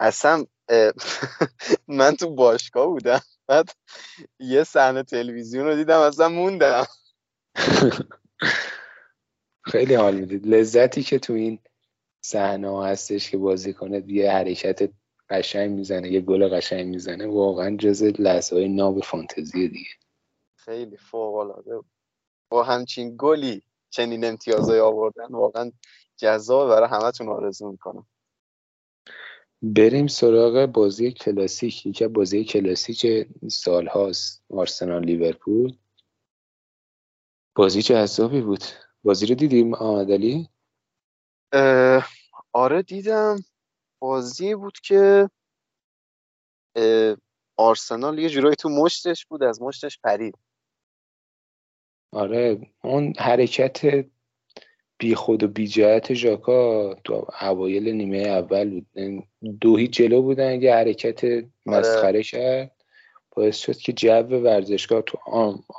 اصلا [LAUGHS] من تو باشگاه بودم. بعد یه صحنه تلویزیون رو دیدم اصلا موندم. خیلی حال می‌دید لذتی که تو این صحنه هستش که بازی کنه یه حرکت قشنگ می‌زنه یه گل قشنگ می‌زنه واقعا جز لحظه های ناب فانتزی دیگه. خیلی فوق العاده با همچین گلی چنین امتیازهای آوردن واقعا جذاب برای همتون آرزو می‌کنم. بریم سراغ بازی کلاسیک. که بازی کلاسیک سال هاست آرسنال لیورپول. بازی جذابی بود. بازی رو دیدیم آمدلی؟ آره دیدم. بازی بود که آرسنال یه جورایی تو مشتش بود از مشتش پرید. آره اون حرکت بی خود و بی جهت ژاکا تو اوایل نیمه اول بود. دو هیچ جلو بودن یه حرکت آره. مسخره کرد. باعث شد که جو ورزشگاه تو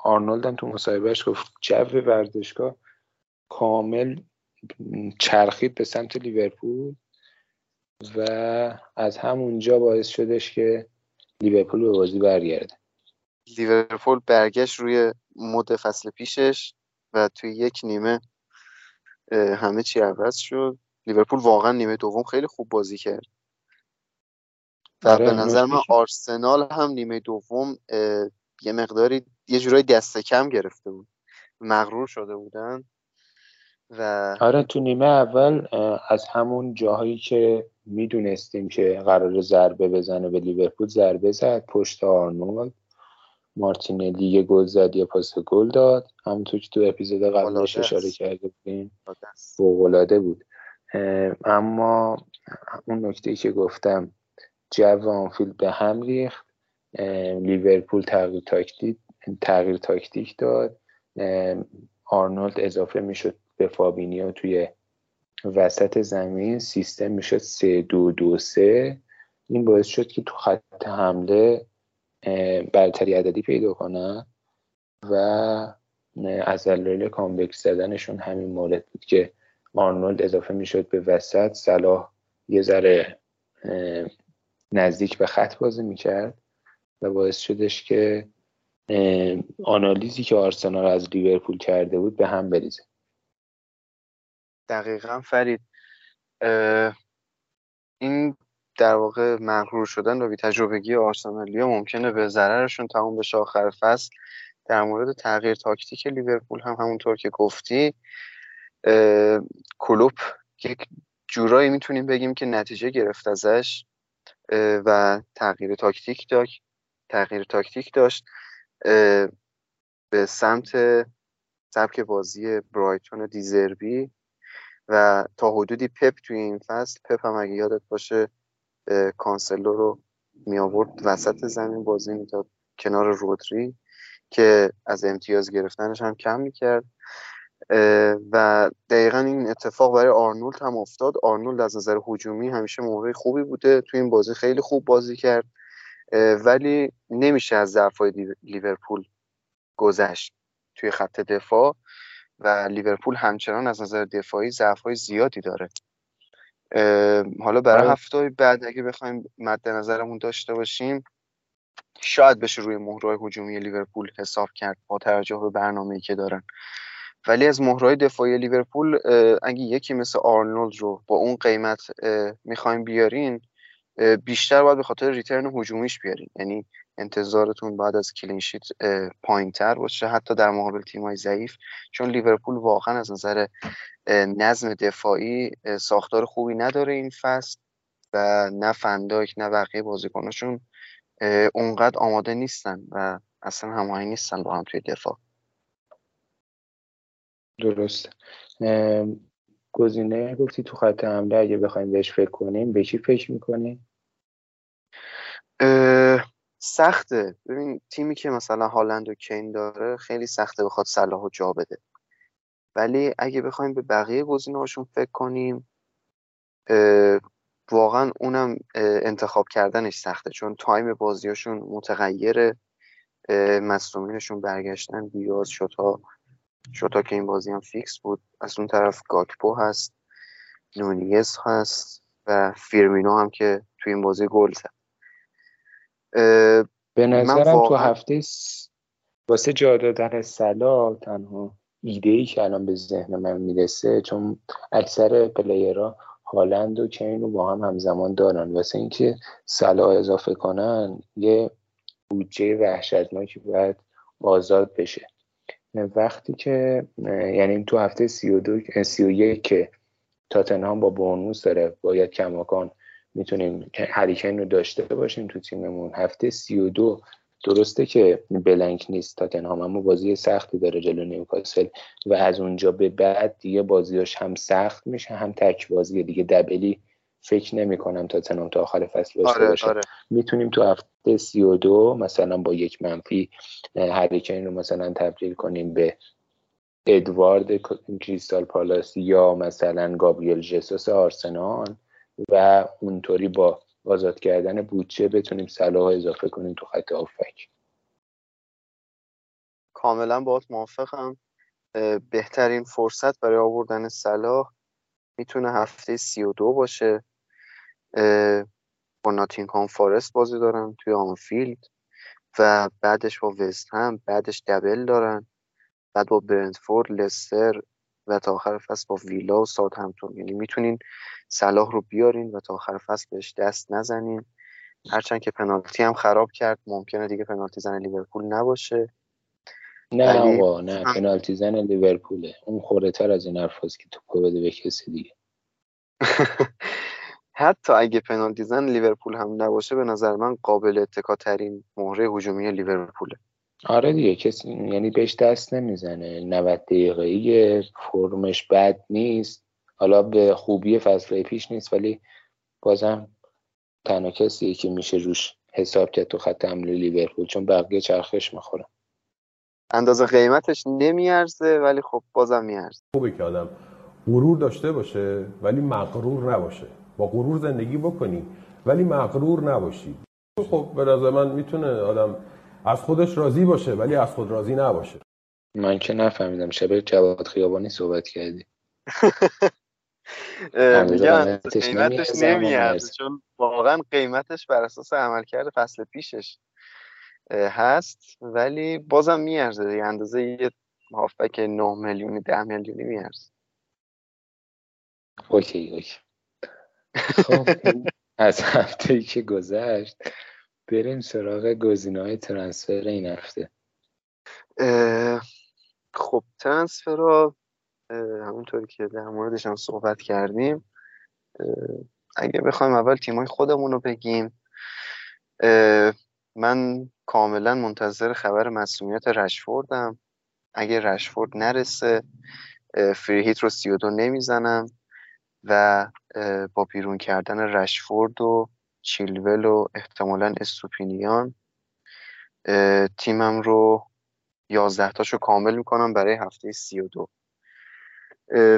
آرنولد هم تو مصاحبهش گفت جو ورزشگاه کامل چرخید به سمت لیورپول و از همونجا باعث شدش که لیورپول به بازی برگرده. لیورپول برگشت روی مد فصل پیشش و توی یک نیمه همه چی عوض شد. لیورپول واقعا نیمه دوم خیلی خوب بازی کرد. و آره، به نظر من آرسنال هم نیمه دوم یه مقداری یه جورایی دست کم گرفته بود. مغرور شده بودن. و آره تو نیمه اول از همون جاهایی که می‌دونستیم که قرار ضربه بزنه به لیورپول ضربه زد پشت آرنولد. مارتینلی یه گل زد یا پاس گل داد. همونطور که تو اپیزود قبلش اشاره کرده بودیم فوقالعاده بود. اما اون نکته ای که گفتم جو آنفیلد به هم ریخت. لیورپول تغییر تاکتیک تغییر تاکتیک داد. آرنولد اضافه می‌شد به فابینیو توی وسط زمین. سیستم می‌شد سه دو دو سه. این باعث شد که تو خط حمله برتری عددی پیدا کنن و از دلایل comeback زدنشون همین مورد بود که آرنولد اضافه می‌شد به وسط. صلاح یه ذره نزدیک به خط بازی می‌کرد و باعث شدش که آنالیزی که آرسنال از لیورپول کرده بود به هم بریزه. دقیقا فرید این در واقع مغرور شدن و بی تجربگی آرسنالی ها ممکنه به ضررشون تمام بشه آخر فصل. در مورد تغییر تاکتیک لیورپول هم همونطور که گفتی کلوب یک جورایی می‌تونیم بگیم که نتیجه گرفت ازش. و تغییر تاکتیک داشت تغییر تاکتیک داشت به سمت سبک بازی برایتون دیزربی و تا حدودی پپ توی این فصل پپ هم اگه یادت باشه کانسلو رو می آورد وسط زمین بازی می‌داد کنار رودری که از امتیاز گرفتنش هم کم می‌کرد. و دقیقا این اتفاق برای آرنولد هم افتاد. آرنولد از نظر هجومی همیشه موقع خوبی بوده. توی این بازی خیلی خوب بازی کرد. ولی نمیشه از ضعفای لیورپول گذشت توی خط دفاع و لیورپول همچنان از نظر دفاعی ضعف‌های زیادی داره. حالا برای آره. هفته بعد اگه بخوایم مد نظرمون داشته باشیم شاید بشه روی مهرهای هجومی لیورپول حساب کرد با توجه به برنامه‌ای که دارن. ولی از مهره‌های دفاعی لیورپول اگه یکی مثل آرنولد رو با اون قیمت می‌خوایم بیارین بیشتر باید به خاطر return هجومیش بیارین. یعنی انتظارتون بعد از clean sheet پایین تر باشه حتی در مقابل تیمای ضعیف. چون لیورپول واقعا از نظر نظم دفاعی ساختار خوبی نداره این فصل و نه فندایک نه بقیه بازیکناشون اونقدر آماده نیستن و اصلا هماهنگ نیستن با هم توی دفاع. درست. گزینه گفتی تو خط حمله اگه بخوایم بهش فکر کنیم به چی فکر می‌کنیم سخته. ببین تیمی که مثلا هالند و کین داره خیلی سخته بخواد صلاح جا بده. ولی اگه بخوایم به بقیه هاشون فکر کنیم واقعا اونم انتخاب کردنش سخته. چون تایم بازیاشون متغیره مصومینشون برگشتن بیاز شتا شتا که این بازی هم فیکس بود. از اون طرف گاکپو هست نونیز هست و فیرمینو هم که توی این بازی گل زد. به نظرم تو هفته واسه جا دادن سلا تنها ایده ای که الان به ذهن من می‌رسه چون اکثر پلیرها هالند و کین رو با هم همزمان دارن. واسه اینکه سلا اضافه کنن یه بودجه وحشتناکی باید آزاد بشه. وقتی که یعنی تو هفته سی و, دو، سی و یک که تاتنهام با بونوس داره باید کماکان می‌تونیم هریکین رو داشته باشیم تو تیممون. هفته سی و دو درسته که بلنک نیست تاتنهام اما بازی سختی داره جلو نیوکاسل و از اونجا به بعد دیگه بازیاش هم سخت میشه هم تک بازی دیگه دبلی فکر نمی کنم تاتنهام تا آخر فصل داشته آره، باشه آره. می‌تونیم تو هفته سی و دو مثلا با یک منفی هریکین رو مثلا تبدیل کنیم به ادوارد کریستال پالاس یا مثلا گابریل جسوس آرسنال و اونطوری با آزاد کردن بودجه بتونیم صلاح اضافه کنیم تو خط آفک کاملا باید موافقم. بهترین فرصت برای آوردن صلاح می‌تونه هفته سی و دو باشه. با ناتینگهام فارست بازی دارن توی آنفیلد و بعدش با وست هم بعدش دبل دارن. بعد با برنتفورد لستر و تا آخر فصل با ویلا و ساعت همتون یعنی می‌تونین صلاح رو بیارین و تا آخر فصل بهش دست نزنین. هرچند که پنالتی هم خراب کرد ممکنه دیگه پنالتی زن لیورپول نباشه. نه آقا نه پنالتی زن لیورپوله. اون خوره تر از این حرف که توپو بده به کسی دیگه. [LAUGHS] حتی اگه پنالتی زن لیورپول هم نباشه به نظر من قابل اتکا ترین مهره هجومی لیورپوله. آره دیگه کسی یعنی بهش دست نمی‌زنه. 90 دقیقه فرمش بد نیست. حالا به خوبی فصل پیش نیست ولی بازم تنها کسیه که میشه روش حساب کرد تو خط حمله لیورپول چون بقیه چرخش می‌خورن. اندازه قیمتش نمیارزه ولی خب بازم میارزه. خوبه که آدم غرور داشته باشه ولی مغرور نباشه. با غرور زندگی بکنی. ولی مغرور نباشی. خب به نظر من می‌تونه آدم از خودش راضی باشه ولی از خود راضی نباشه. من که نفهمیدم. شبه جواد خیابانی صحبت کردی. [LAUGHS] میگن قیمتش نمیارزه چون واقعا قیمتش بر اساس عملکرد فصل پیشش هست. ولی بازم میارزه دیگه اندازه یه هافبک 9 میلیونی 10 میلیونی میارزه. okay okay. خب. [LAUGHS] از هفته ای که گذشت بریم سراغ گزینه های transfer این هفته. خب transfer ها همونطوری که در موردش هم صحبت کردیم اگه بخوایم اول تیمای خودمون رو بگیم من کاملا منتظر خبر مسئولیت رشفوردم. اگه رشفورد نرسه فری هیت رو 32 نمی‌زنم. و با بیرون کردن رشفورد و چیلول و احتمالا استوپینیان. تیمم رو یازده تاشو کامل می‌کنم برای هفته سی و دو.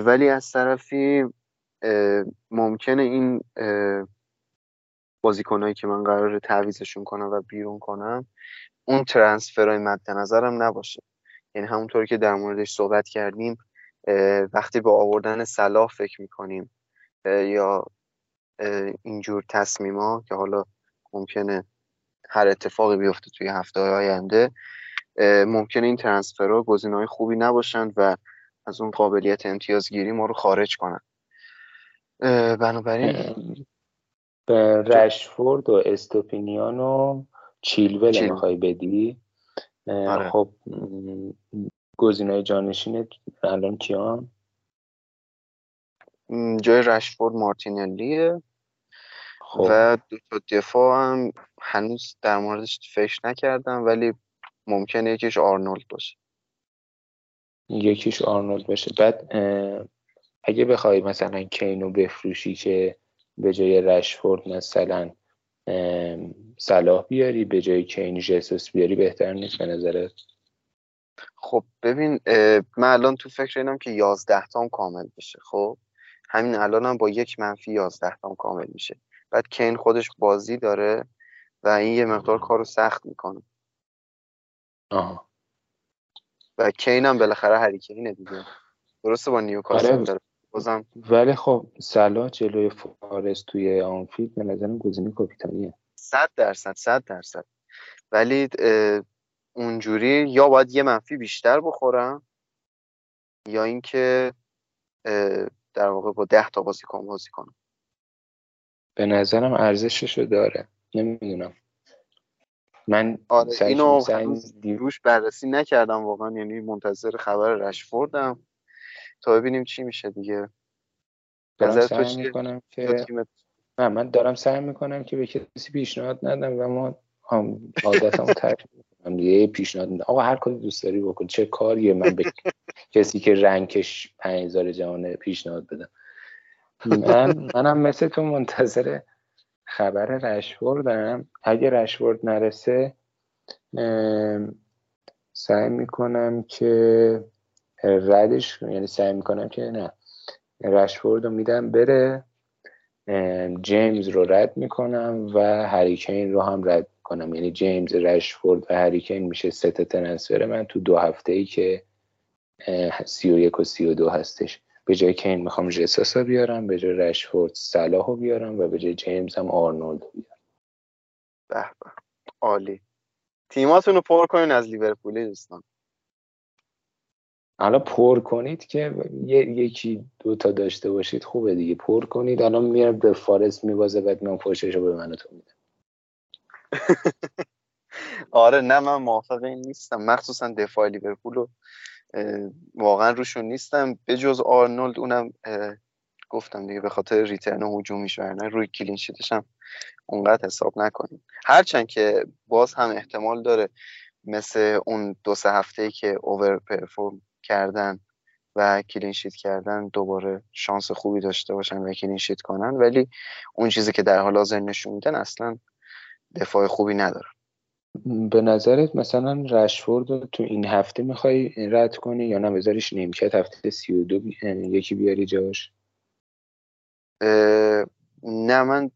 ولی از طرفی ممکنه این بازیکنهایی که من قرار تعویزشون کنم و بیرون کنم اون ترنسفرهای مد نظرم نباشه. یعنی همونطور که در موردش صحبت کردیم وقتی به آوردن صلاح فکر می‌کنیم یا اینجور تصمیما که حالا ممکنه هر اتفاقی بیفته توی هفته آینده ممکنه این ترنسفرها های خوبی نباشند و از اون قابلیت امتیازگیری ما رو خارج کنن بنابراین رشفورد و استوپینیان و چیلول چیل. می‌خوای بدی آره. خب های جانشین الان کیان؟ جای رشفورد مارتینلیه. خب. و دو تا دفاع هم هنوز در موردش فکر نکردم ولی ممکنه یکیش آرنولد باشه. یکیش آرنولد باشه. بعد اگه بخوای مثلا کینو بفروشی که به جای رشفورد مثلا صلاح بیاری به جای کین جسوس بیاری بهتر نیست به نظرت؟ خب ببین من الان تو فکر اینم که یازده تام کامل بشه خب؟ همین الان هم با یک منفی یازده تام کامل میشه. بعد کین خودش بازی داره و این یه مقدار کار رو سخت می‌کنه. آها. و کین هم بالاخره هریکینه دیگه. درسته با نیوکاسل آره. داره. بازم ولی خب صلاح جلوی فارس توی آنفیلد به نظرم گزینه کاپیتانیه. صد درصد صد درصد. ولی اونجوری یا باید یه منفی بیشتر بخورم یا اینکه در واقع با ده تا بازیکن بازی کنم. به نظرم ارزششو داره. نمی‌دونم. من آره اینو دیروش بررسی نکردم واقعا یعنی منتظر خبر رشفوردم تا ببینیم چی میشه دیگه. دارم سعی می‌کنم که نه من دارم سعی می‌کنم که به کسی پیشنهاد ندم و ما عادتمو [LAUGHS] ترک می‌کنم یه پیشنهاد میدم. آقا هر کاری دوست داری بکن. چه کاریه من به [LAUGHS] کسی که رنگش 5000 جهان پیشنهاد بدم؟ من [LAUGHS] منم مثل تو منتظر خبر رشوردم. اگه رشورد نرسه سعی می‌کنم که ردش یعنی سعی می‌کنم که نه رشفورد رو میدم بره. جیمز رو رد می‌کنم و هریکین رو هم رد می‌کنم یعنی جیمز رشفورد و هریکین میشه سه تا ترنسفر من تو دو هفته ای که سی و یک و سی و دو هستش. به جای کین می‌خوام جساسا بیارم به جای رشفورد صلاح رو بیارم و به جای جیمز هم آرنولد بیارم. به عالی. تیماتون رو پر کنین از لیورپولی دوستان. حالا پر کنید که یکی دوتا داشته باشید خوبه دیگه. پر کنید. الان میره به فارس میبازه بعد من پشتش رو به من تو میدم [LAUGHS] آره نه من موافق این نیستم. مخصوصا دفاع لیورپول رو واقعا روشون نیستم. به جز آرنولد اونم گفتم دیگه به خاطر return هجومیش ورنه روی clean sheet ش هم اونقدر حساب نکنیم. هرچند که باز هم احتمال داره مثل اون دو سه هفته که over perform کردن و clean sheet کردن دوباره شانس خوبی داشته باشن و clean sheet کنن ولی اون چیزی که در حال حاضر نشون میدن اصلا دفاع خوبی نداره. به نظرت مثلا رشفورد رو تو این هفته می‌خوای رد کنی یا نه؟ بذاریش نیمکت هفته سی و دو بی... یکی بیاری جاش؟ نه من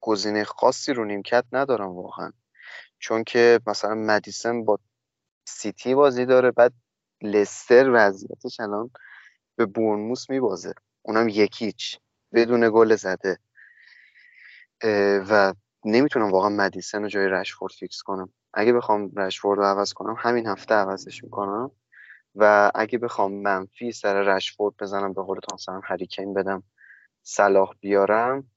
گزینه خاصی رو نیمکت ندارم واقعا. چون که مثلا مدیسن با سیتی بازی داره بعد لستر وضعیتش الان به برنموس میبازه. اونم یکیچ بدون گل زده. و نمی‌تونم واقعا مدیسن رو جای رشفورد فیکس کنم. اگه بخوام رشفورد رو عوض کنم همین هفته عوضش می‌کنم. و اگه بخوام منفی سر رشفورد بزنم به قول مثلا هریکین بدم صلاح بیارم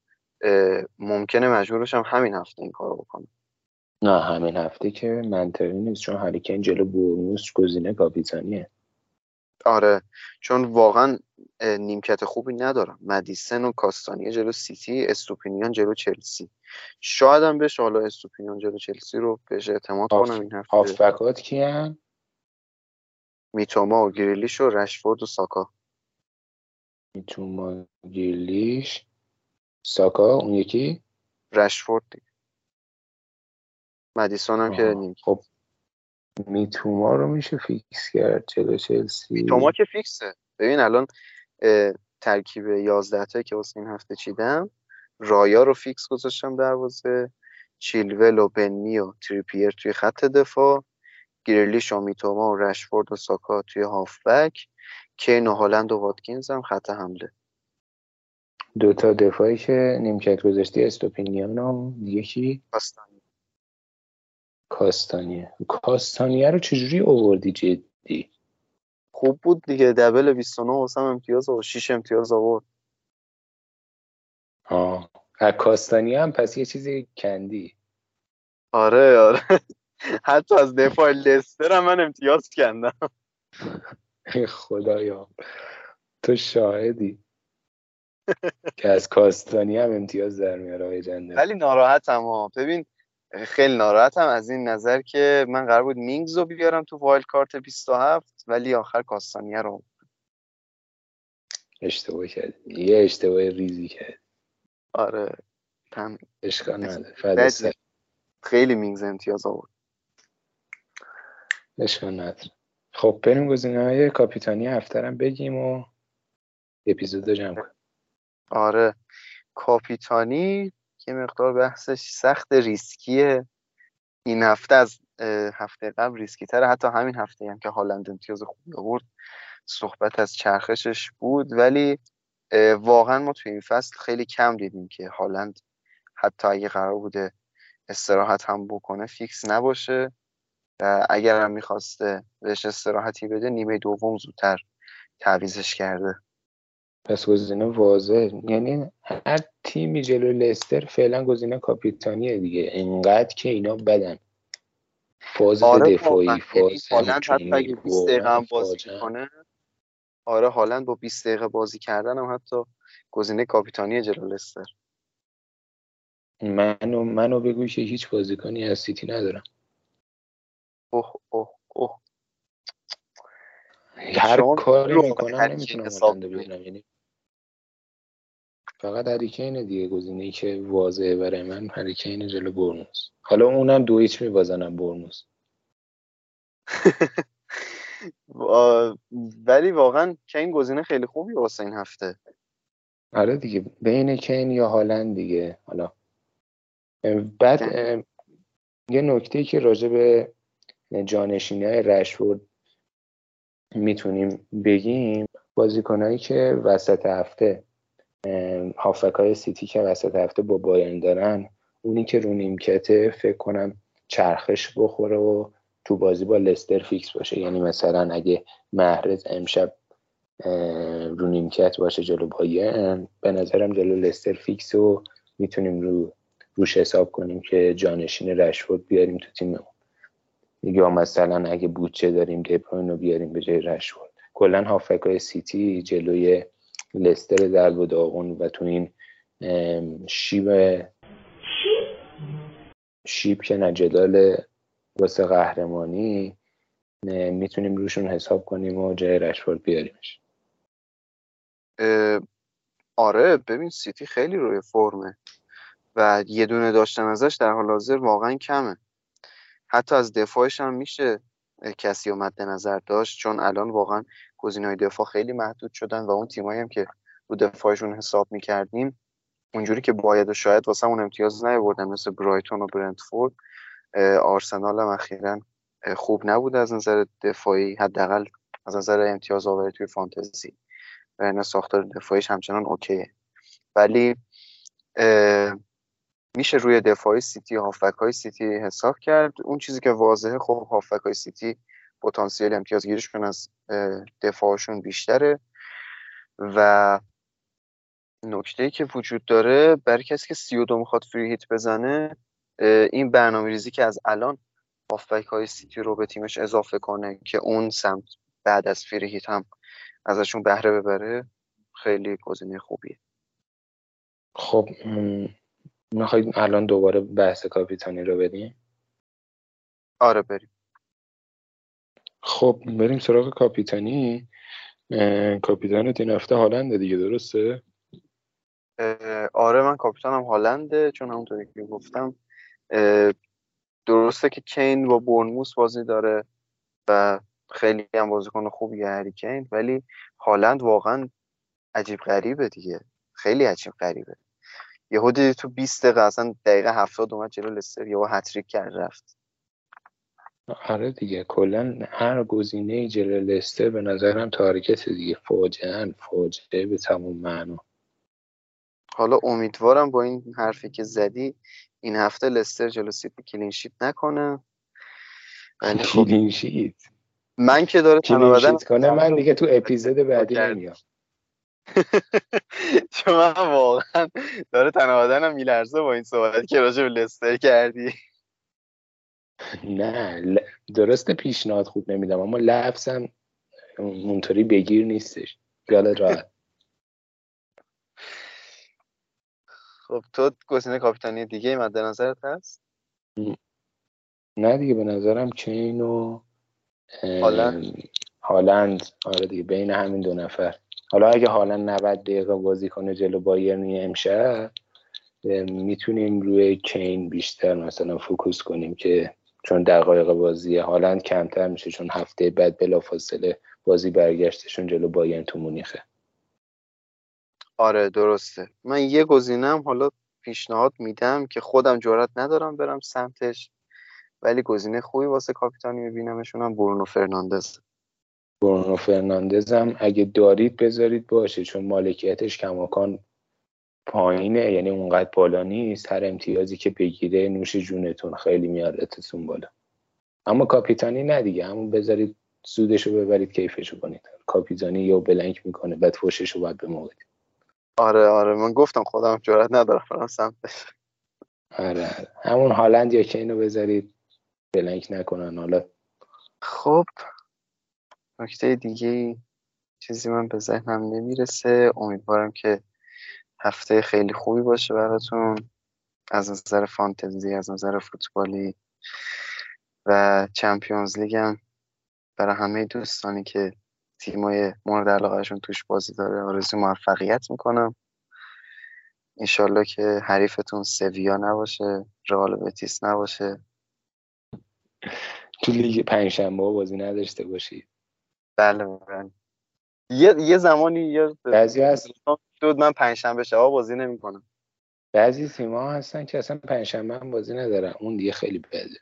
ممکنه مجبورشم همین هفته این کارو بکنم. نه همین هفته که منطقی نیست چون هریکن جلو بورنموث گزینه کاپیتانیه آره چون واقعا نیمکت خوبی ندارم. مدیسن و کاستانیه جلو سیتی استوپینیان جلو چلسی. شاید هم بشه حالا استوپینیان جلو چلسی رو بهش اعتماد کنم این هفته. هافبکات کیان؟ میتوما و گریلیش و رشفورد و ساکا. میتوما گریلیش ساکا اون یکی؟ رشفورد مدیسون هم که نیمکت میتوما رو میشه فیکس کرد جلو چلسی؟ میتوما که فیکسه. ببین الان ترکیب 11 تا که واسه این هفته چیدم رایا رو فیکس گذاشتم دروازه چیلول و بنی و تریپیر توی خط دفاع گریلیش و میتوما و رشفورد و ساکا توی هافبک کین و هالند و واتکینز هم خط حمله. دوتا دفاعی که نیمکت گذاشتی استوپینیان و یکی کاستانیه. کاستانیه رو چجوری اووردی جدی؟ خوب بود دیگه. double 29 واسم امتیاز و 6 امتیاز آورد. آه. کاستانیه هم پس یه چیزی کندی. آره آره. حتی از دفاع لستر هم من امتیاز کندم. خدایا. تو شاهدی. که از کاستانی هم امتیاز در میاره آقای ولی ناراحتم ها. ببین خیلی ناراحتم از این نظر که من قرار بود مینگز رو بیارم تو wild card 27 ولی آخر کاستانیه رو. اشتباه کرد. یه اشتباه ریزی کرد. آره تم اشکال نداره. خیلی مینگز امتیاز آورد. اشکال نداره. خب بریم گزینه های کاپیتانی هفته بگیم و اپیزود رو جمع کنیم. آره. کاپیتانی یه مقدار بحثش سخت ریسکیه. این هفته از هفته قبل ریسکی تره. حتی همین هفته هم که هالند امتیاز خوبی آورد صحبت از چرخشش بود. ولی واقعا ما توی این فصل خیلی کم دیدیم که هالند حتی اگه قرار بوده استراحت هم بکنه فیکس نباشه. و اگر هم می‌خواسته بهش استراحتی بده نیمه دوم زودتر تعویزش کرده. پس گزینه واضح. یعنی هر تیمی جلو لستر فعلا گزینه کاپیتانیه دیگه. انقدر که اینا بدن. فاز آره دفاعی فاز هالند حتی اگه 20 دقیقه هم بازی کنه آره هالند با 20 دقیقه بازی کردن هم حتی گزینه کاپیتانی جلو لستر. منو منو بگوی که هیچ بازیکنی از سیتی ندارم. اوه اوه اوه. هر کاری می‌کنم نمی‌تونم هالند بیارم یعنی فقط هریکین دیگه گزینه ای که واضحه برای من هریکین جلو برموز حالا اونم دو هیچ میبازنم برموز [LAUGHS] ولی واقعا کین گزینه خیلی خوبی واسه این هفته. آره دیگه بین کین یا هالند دیگه. حالا. بعد یه نکته که راجع به جانشینی های رشفورد می‌تونیم بگیم بازیکنهایی که وسط هفته هافک های سیتی که وسط هفته با بایرن دارن اونی که رو نیمکته فکر کنم چرخش بخوره و تو بازی با لستر فیکس باشه. یعنی مثلا اگه محرز امشب رو نیمکت باشه جلو بایرن به نظرم جلو لستر فیکس و می‌تونیم رو روش حساب کنیم که جانشین رشفورد بیاریم تو تیممون یا مثلا اگه بودجه داریم دبروین رو بیاریم به جای رشفورد. کلا هافبک های سیتی جلوی لستر در و داغون و تو این شیب شیب؟ که نجدال واسه قهرمانی می‌تونیم روشون حساب کنیم و جای رشفورد بیاریمش. آره ببین سیتی خیلی روی فرمه و یه دونه داشتن ازش در حال حاضر واقعا کمه. حتی از دفاعش هم میشه کسی رو مد نظر داشت چون الان واقعا های دفاع خیلی محدود شدن و اون تیمایی هم که رو دفاعشون حساب می‌کردیم اونجوری که باید و شاید واسه اون امتیاز نیاوردن مثل برایتون و برنتفورد آرسنال هم اخیرا خوب نبود از نظر دفاعی حداقل از نظر امتیاز آوری توی فانتزی. و این ساختار دفاعیش همچنان اوکیه. ولی میشه روی دفاعی سیتی هافبک های سیتی حساب کرد. اون چیزی که واضحه خب هافبک های سیتی پتانسیل امتیازگیریشون از دفاعشون بیشتره. و نکته که وجود داره برای کسی که سی و دو می‌خواد فری هیت بزنه این برنامه ریزی که از الان هافبک های سیتی رو به تیمش اضافه کنه که اون سمت بعد از فری هیت هم ازشون بهره ببره خیلی گزینه خوبیه. خب می‌خواید الان دوباره بحث کاپیتانی رو بدیم؟ آره بریم. خب بریم سراغ کاپیتانی. کاپیتان این هفته هالنده دیگه درسته؟ آره من کاپیتانم هالنده چون همونطوری که گفتم درسته که کین با برنموس بازی داره و خیلی هم بازیکن خوبیه هری کین ولی هالند واقعا عجیب غریبه دیگه. خیلی عجیب غریبه. یهو تو 20 دقیقه اصلا دقیقه 70 اومد جلو لستر یهو هتریک کرد رفت. آره دیگه کلا هر گزینه جلو لستر به نظرم target دیگه. فاجعه فاجعه به تموم معنا. حالا امیدوارم با این حرفی که زدی این هفته لستر جلو سیتی clean sheet نکنه. ولی خب clean sheet من که داره clean sheet کنه من دیگه تو اپیزود بعدی نمیام. [LAUGHS] چون من واقعا داره تنم میلرزه با این صحبتی که راجع به لستر کردی. [LAUGHS] نه درسته پیشنهاد خوب نمیدم اما لفظم اونطوری بگیر نیستش. خیالت راحت [LAUGHS] خب تو گزینه کاپیتانی دیگه مد نظرت هست؟ نه دیگه به نظرم کین و هالند. هالند. آره دیگه بین همین دو نفر. حالا اگه هالند 90 دقیقه بازی کنه جلو بایرنی امشب می‌تونیم روی کین بیشتر مثلا focus کنیم که چون دقایق بازی هالند کمتر میشه چون هفته بعد بلافاصله بازی برگشتشون جلو بایرن تو مونیخه. آره درسته. من یه گزینم حالا پیشنهاد میدم که خودم جرات ندارم برم سمتش ولی گزینه خوبی واسه کاپیتانی میبینمشون هم برونو فرناندز. برونو فرناندز هم اگه دارید بذارید باشه چون مالکیتش کماکان پایینه یعنی اونقدر بالا نیست. هر امتیازی که بگیره نوش جونتون خیلی میارتتون بالا. اما کاپیتانی نه دیگه. همون بذارید سودشو ببرید کیفشو کنید. کاپیتانی یا بلنک می‌کنه بعد فوششو باید به موقع آره آره. من گفتم خودم جرات ندارم برم سمتش آره, آره. همون هالند یا کینو بذارید. بلنک نکنن. حالا خب نکته دیگه چیزی من به ذهنم نمی‌رسه. امیدوارم که هفته خیلی خوبی باشه براتون. از نظر فانتزی از نظر فوتبالی و چمپیونز لیگ هم برای همه دوستانی که تیمای مورد علاقهشون توش بازی داره آرزو موفقیت می‌کنم. انشالله که حریفتون سویا نباشه رئال بتیس نباشه. تو لیگ پنجشنبه بازی نداشته باشید بله بله. یه, یه زمانی یه بعضی هست. دود من پنجشنبه شبا بازی نمی‌کنم. بعضی تیم‌ها هستن که اصلا پنجشنبه هم بازی ندارن. اون دیگه خیلی بده.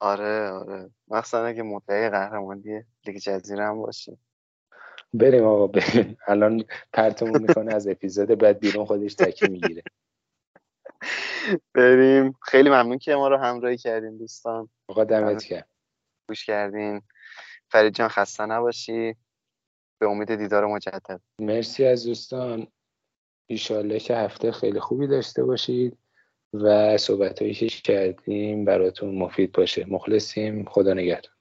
آره آره. مخصوصا اگه مدعی قهرمانی لیگ جزیره هم باشه. بریم آقا بریم. الان پرتمون می‌کنه از اپیزود بعد بیرون خودش تکی می‌گیره. بریم. خیلی ممنون که ما رو همراهی کردین دوستان. آقا دمت کرد گوش کردین. فرید جان خسته نباشی. به امید دیدار مجدد. مرسی از دوستان. ایشالله که هفته خیلی خوبی داشته باشید و صحبت که کردیم براتون مفید باشه. مخلصیم. خدا نگهدار.